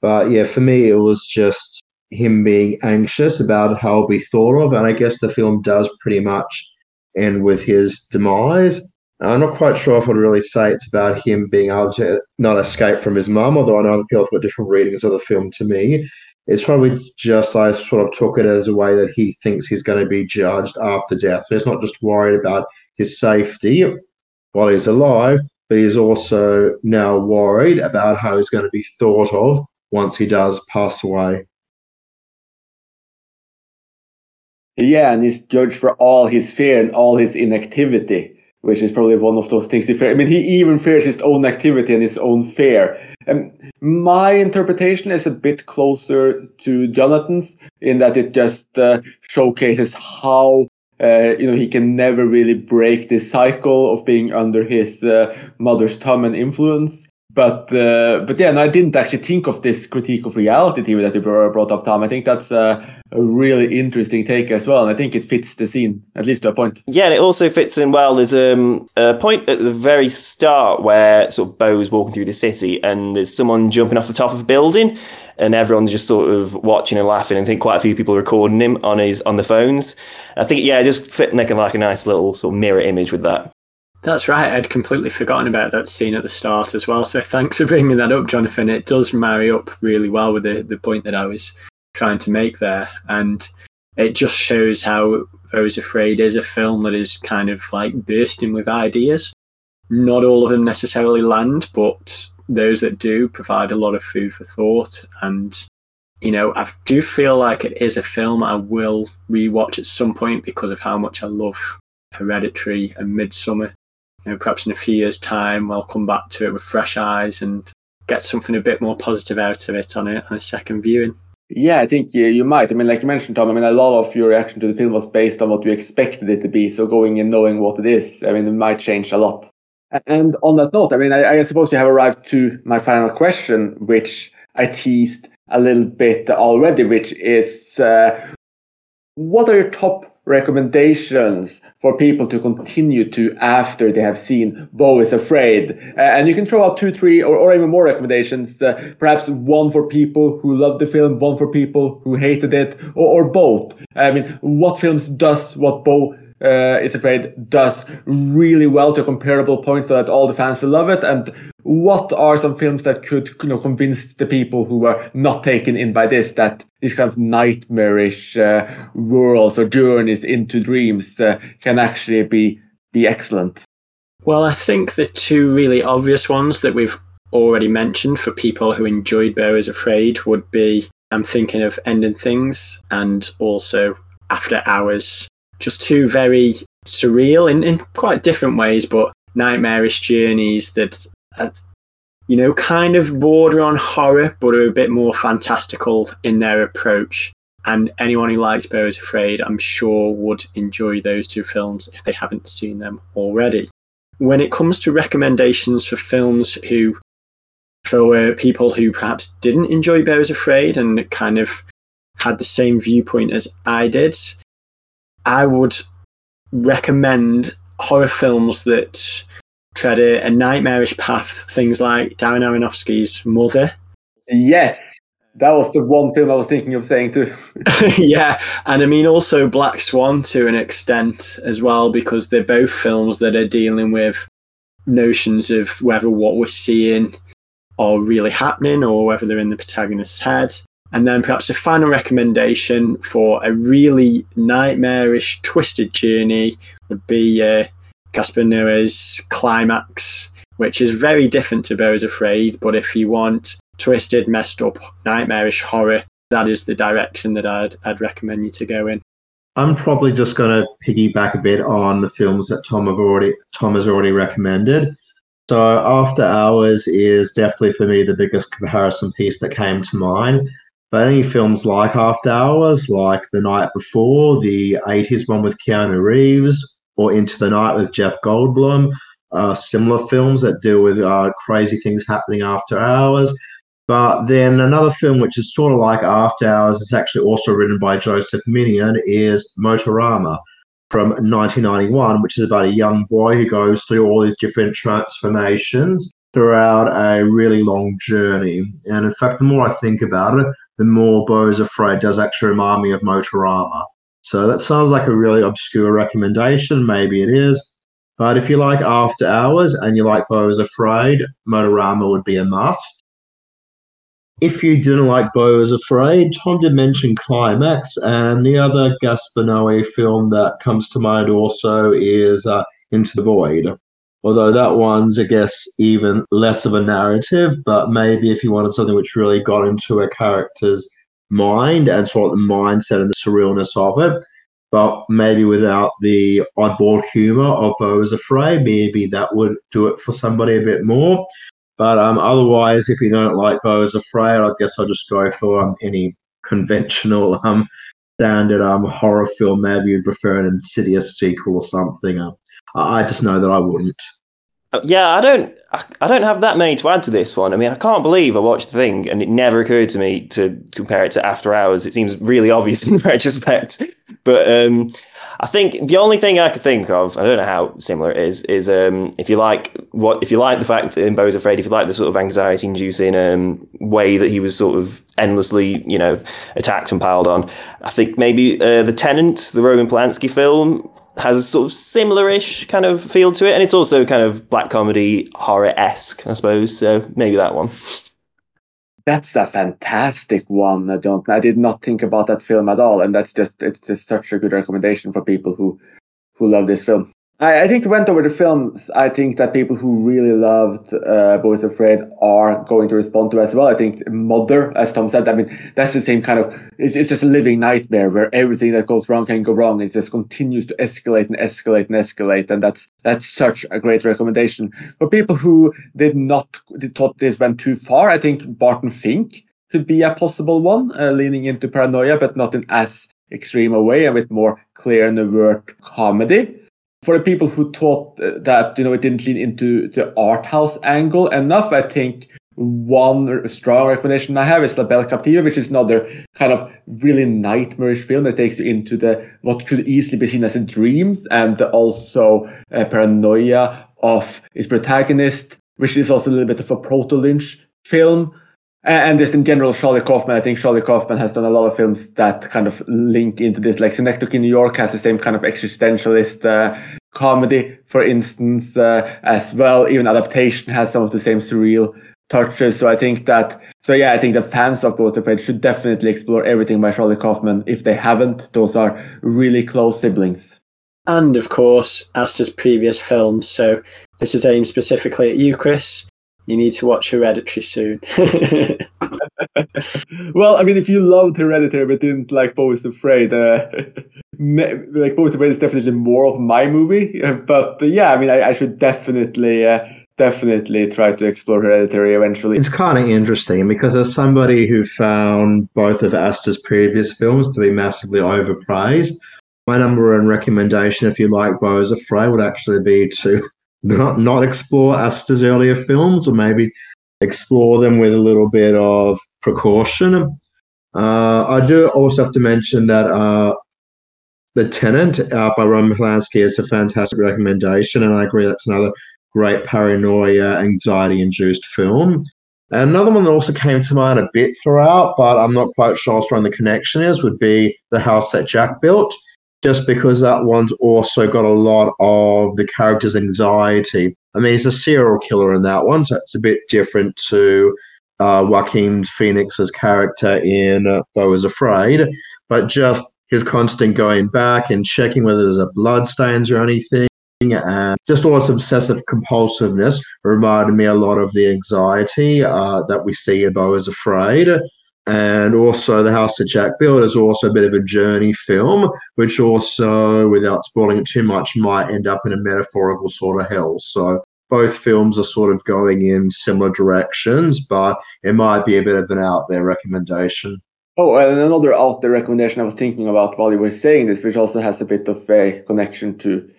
But yeah, for me, it was just him being anxious about how he'll be thought of. And I guess the film does pretty much end with his demise. I'm not quite sure if I'd really say it's about him being able to not escape from his mum, although I know people have got different readings of the film to me. It's probably just I sort of took it as a way that he thinks he's going to be judged after death. So he's not just worried about his safety while he's alive, but he's also now worried about how he's going to be thought of once he does pass away. Yeah, and he's judged for all his fear and all his inactivity which is probably one of those things he fears. I mean, he even fears his own activity and his own fear. And my interpretation is a bit closer to Jonathan's in that it just uh, showcases how uh, you know he can never really break this cycle of being under his uh, mother's thumb and influence. But uh, but yeah, and I didn't actually think of this critique of reality TV that you brought up, Tom. I think that's a, a really interesting take as well, and I think it fits the scene at least to a point. Yeah, and it also fits in well. There's um, a point at the very start where sort of Beau is walking through the city, and there's someone jumping off the top of a building, and everyone's just sort of watching and laughing. And I think quite a few people recording him on his on the phones. I think yeah, just fit making like a nice little sort of mirror image with that. That's right. I'd completely forgotten about that scene at the start as well. So thanks for bringing that up, Jonathan. It does marry up really well with the, the point that I was trying to make there. And it just shows how Beau's Afraid is a film that is kind of like bursting with ideas. Not all of them necessarily land, but those that do provide a lot of food for thought. And, you know, I do feel like it is a film I will rewatch at some point because of how much I love Hereditary and Midsommar you know, perhaps in a few years' time, I'll come back to it with fresh eyes and get something a bit more positive out of it on a, on a second viewing. Yeah, I think you, you might. I mean, like you mentioned, Tom, I mean, a lot of your reaction to the film was based on what you expected it to be. So going in knowing what it is, I mean, it might change a lot. And on that note, I mean, I, I suppose we have arrived to my final question, which I teased a little bit already, which is uh, what are your top recommendations for people to continue to after they have seen Beau is Afraid. Uh, and you can throw out two, three, or, or even more recommendations. Uh, perhaps one for people who loved the film, one for people who hated it, or, or both. I mean, what films does what Beau uh, is afraid does really well to comparable point so that all the fans will love it. And what are some films that could you know convince the people who were not taken in by this that these kind of nightmarish uh, worlds or journeys into dreams uh, can actually be be excellent? Well i think the two really obvious ones that we've already mentioned for people who enjoyed Beau is afraid would be i'm thinking of ending things and also after hours just two very surreal in, in quite different ways, but nightmarish journeys that, you know, kind of border on horror, but are a bit more fantastical in their approach. And anyone who likes Beau is Afraid, I'm sure, would enjoy those two films if they haven't seen them already. When it comes to recommendations for films who, for people who perhaps didn't enjoy Beau is Afraid and kind of had the same viewpoint as I did, I would recommend horror films that tread a, a nightmarish path. Things like Darren Aronofsky's Mother. Yes, that was the one film I was thinking of saying too. yeah, and I mean also Black Swan to an extent as well, because they're both films that are dealing with notions of whether what we're seeing are really happening or whether they're in the protagonist's head. And then perhaps a final recommendation for a really nightmarish, twisted journey would be uh, Gaspar Noé's Climax, which is very different to is Afraid. But if you want twisted, messed up, nightmarish horror, that is the direction that I'd, I'd recommend you to go in. I'm probably just going to piggyback a bit on the films that Tom have already Tom has already recommended. So After Hours is definitely for me the biggest comparison piece that came to mind. But any films like After Hours, like The Night Before, the 80s one with Keanu Reeves, or Into the Night with Jeff Goldblum, uh, similar films that deal with uh, crazy things happening after hours. But then another film which is sort of like After Hours, it's actually also written by Joseph Minion, is Motorama from 1991, which is about a young boy who goes through all these different transformations throughout a really long journey. And in fact, the more I think about it, the more is Afraid does actually remind me of Motorama. So that sounds like a really obscure recommendation. Maybe it is. But if you like After Hours and you like is Afraid, Motorama would be a must. If you didn't like Beau is Afraid, Tom did mention Climax, and the other Gaspar Noé film that comes to mind also is uh, Into the Void although that one's, I guess, even less of a narrative. But maybe if you wanted something which really got into a character's mind and sort of the mindset and the surrealness of it, but maybe without the oddball humor of Beau is Afraid. Maybe that would do it for somebody a bit more. But um, otherwise, if you don't like Beau is Afraid, I guess I'll just go for um, any conventional um, standard um, horror film. Maybe you'd prefer an Insidious sequel or something. Um, I just know that I wouldn't. Uh, yeah, I don't. I don't have that many to add to this one. I mean, I can't believe I watched the thing and it never occurred to me to compare it to After Hours. It seems really obvious in retrospect, but um, I think the only thing I could think of, I don't know how similar it is, is um, if you like what if you like the fact in Beau's Afraid, if you like the sort of anxiety-inducing um, way that he was sort of endlessly, you know, attacked and piled on. I think maybe uh, the Tenant, the Roman Polanski film, has a sort of similar-ish kind of feel to it, and it's also kind of black comedy horror-esque, I suppose. So maybe that one. That's a fantastic one. I don't. I did not think about that film at all, and that's just it's just such a good recommendation for people who who love this film. I, I think we went over the films. I think that people who really loved uh, is Afraid are going to respond to as well. I think Mother, as Tom said, I mean, that's the same kind of, it's, it's just a living nightmare where everything that goes wrong can go wrong. It just continues to escalate and escalate and escalate. And that's, that's such a great recommendation. For people who did not, thought this went too far, I think Barton Fink could be a possible one, uh, leaning into paranoia, but not in as extreme a way and with more clear and overt comedy for the people who thought uh, that you know it didn't lean into the art house angle enough, I think one strong recommendation I have is La Belle Captive, which is another kind of really nightmarish film that takes you into the what could easily be seen as a dreams and also a paranoia of its protagonist, which is also a little bit of a proto Lynch film. And just in general, Charlie Kaufman, I think Charlie Kaufman has done a lot of films that kind of link into this. Like Synecdoche in New York has the same kind of existentialist uh, comedy, for instance, uh, as well. Even adaptation has some of the same surreal touches. So I think that, so yeah, I think the fans of is Afraid should definitely explore everything by Charlie Kaufman. If they haven't, those are really close siblings. And of course, Aster's previous films. So this is aimed specifically at you, Chris you need to watch Hereditary soon. well, I mean, if you loved Hereditary but didn't like Beau is Afraid, uh, like Beau is Afraid is definitely more of my movie. But uh, yeah, I mean, I, I should definitely. Uh, definitely try to explore Hereditary eventually. It's kind of interesting because as somebody who found both of Aster's previous films to be massively overpraised, my number one recommendation, if you like Beau is Afraid, would actually be to not not explore Aster's earlier films, or maybe explore them with a little bit of precaution. Uh, I do also have to mention that uh, the Tenant uh, by Roman Polanski is a fantastic recommendation, and I agree that's another great paranoia, anxiety-induced film. And another one that also came to mind a bit throughout, but I'm not quite sure how strong the connection is, would be The House That Jack Built just because that one's also got a lot of the character's anxiety. I mean, he's a serial killer in that one, so it's a bit different to uh, Joaquin Phoenix's character in uh, Beau is Afraid, but just his constant going back and checking whether there's a blood stains or anything. And just all this obsessive compulsiveness reminded me a lot of the anxiety uh, that we see in Beau is Afraid and also the house that jack built is also a bit of a journey film which also without spoiling it too much might end up in a metaphorical sort of hell. So both films are sort of going in similar directions but it might be a bit of an out there recommendation. Oh and another out there recommendation i was thinking about while you were saying this which also has a bit of a connection to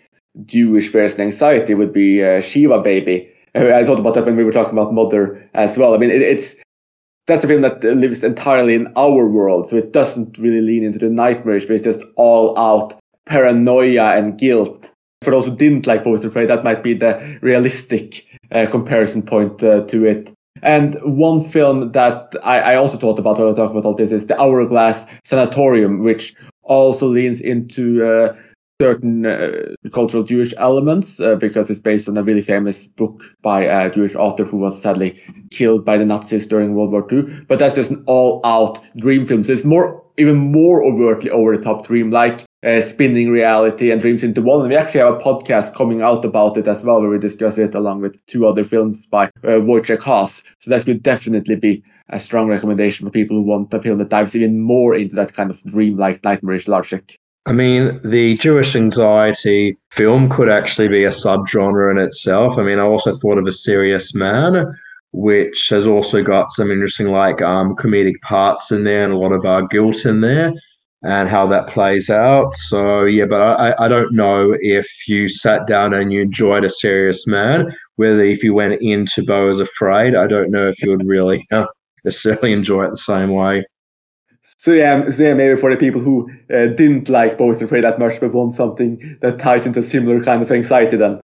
jewish fears and anxiety would be uh, shiva baby. I thought about that when we were talking about Mother as well. I mean, it, it's that's a film that lives entirely in our world, so it doesn't really lean into the nightmarish, but it's just all out paranoia and guilt. For those who didn't like is Afraid, that might be the realistic uh, comparison point uh, to it. And one film that I, I also thought about when I talk about all this is The Hourglass Sanatorium, which also leans into uh, certain uh, cultural Jewish elements uh, because it's based on a really famous book by a Jewish author who was sadly killed by the Nazis during World War II. But that's just an all-out dream film. So it's more, even more overtly over-the-top dream, like uh, spinning reality and dreams into one. And we actually have a podcast coming out about it as well, where we discuss it along with two other films by uh, Wojciech Has. So that could definitely be a strong recommendation for people who want a film that dives even more into that kind of dream-like nightmarish logic. I mean, the Jewish anxiety film could actually be a subgenre in itself. I mean, I also thought of A Serious Man, which has also got some interesting, like, um, comedic parts in there and a lot of uh, guilt in there and how that plays out. So, yeah, but I, I don't know if you sat down and you enjoyed A Serious Man, whether if you went into Beau is Afraid, I don't know if you would really uh, necessarily enjoy it the same way. So yeah, so yeah, maybe for the people who uh, didn't like Beau is Afraid that much but want something that ties into a similar kind of anxiety then.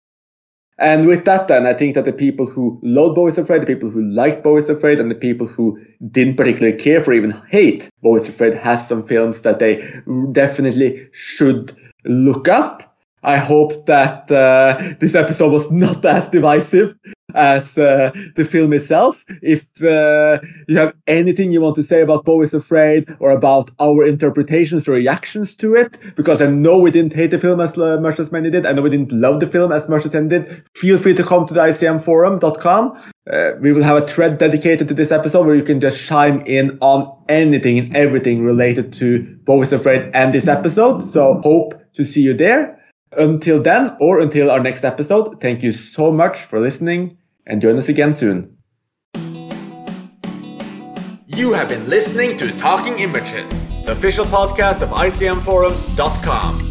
And with that then, I think that the people who love is Afraid, the people who like is Afraid, and the people who didn't particularly care for even hate is Afraid has some films that they definitely should look up. I hope that uh, this episode was not as divisive as uh, the film itself. If uh, you have anything you want to say about Beau is Afraid or about our interpretations or reactions to it, because I know we didn't hate the film as uh, much as many did, I know we didn't love the film as much as many did, feel free to come to the ICMforum.com. Uh, we will have a thread dedicated to this episode where you can just chime in on anything and everything related to Beau is Afraid and this episode. So hope to see you there. Until then, or until our next episode, thank you so much for listening and join us again soon. You have been listening to Talking Images, the official podcast of ICMForum.com.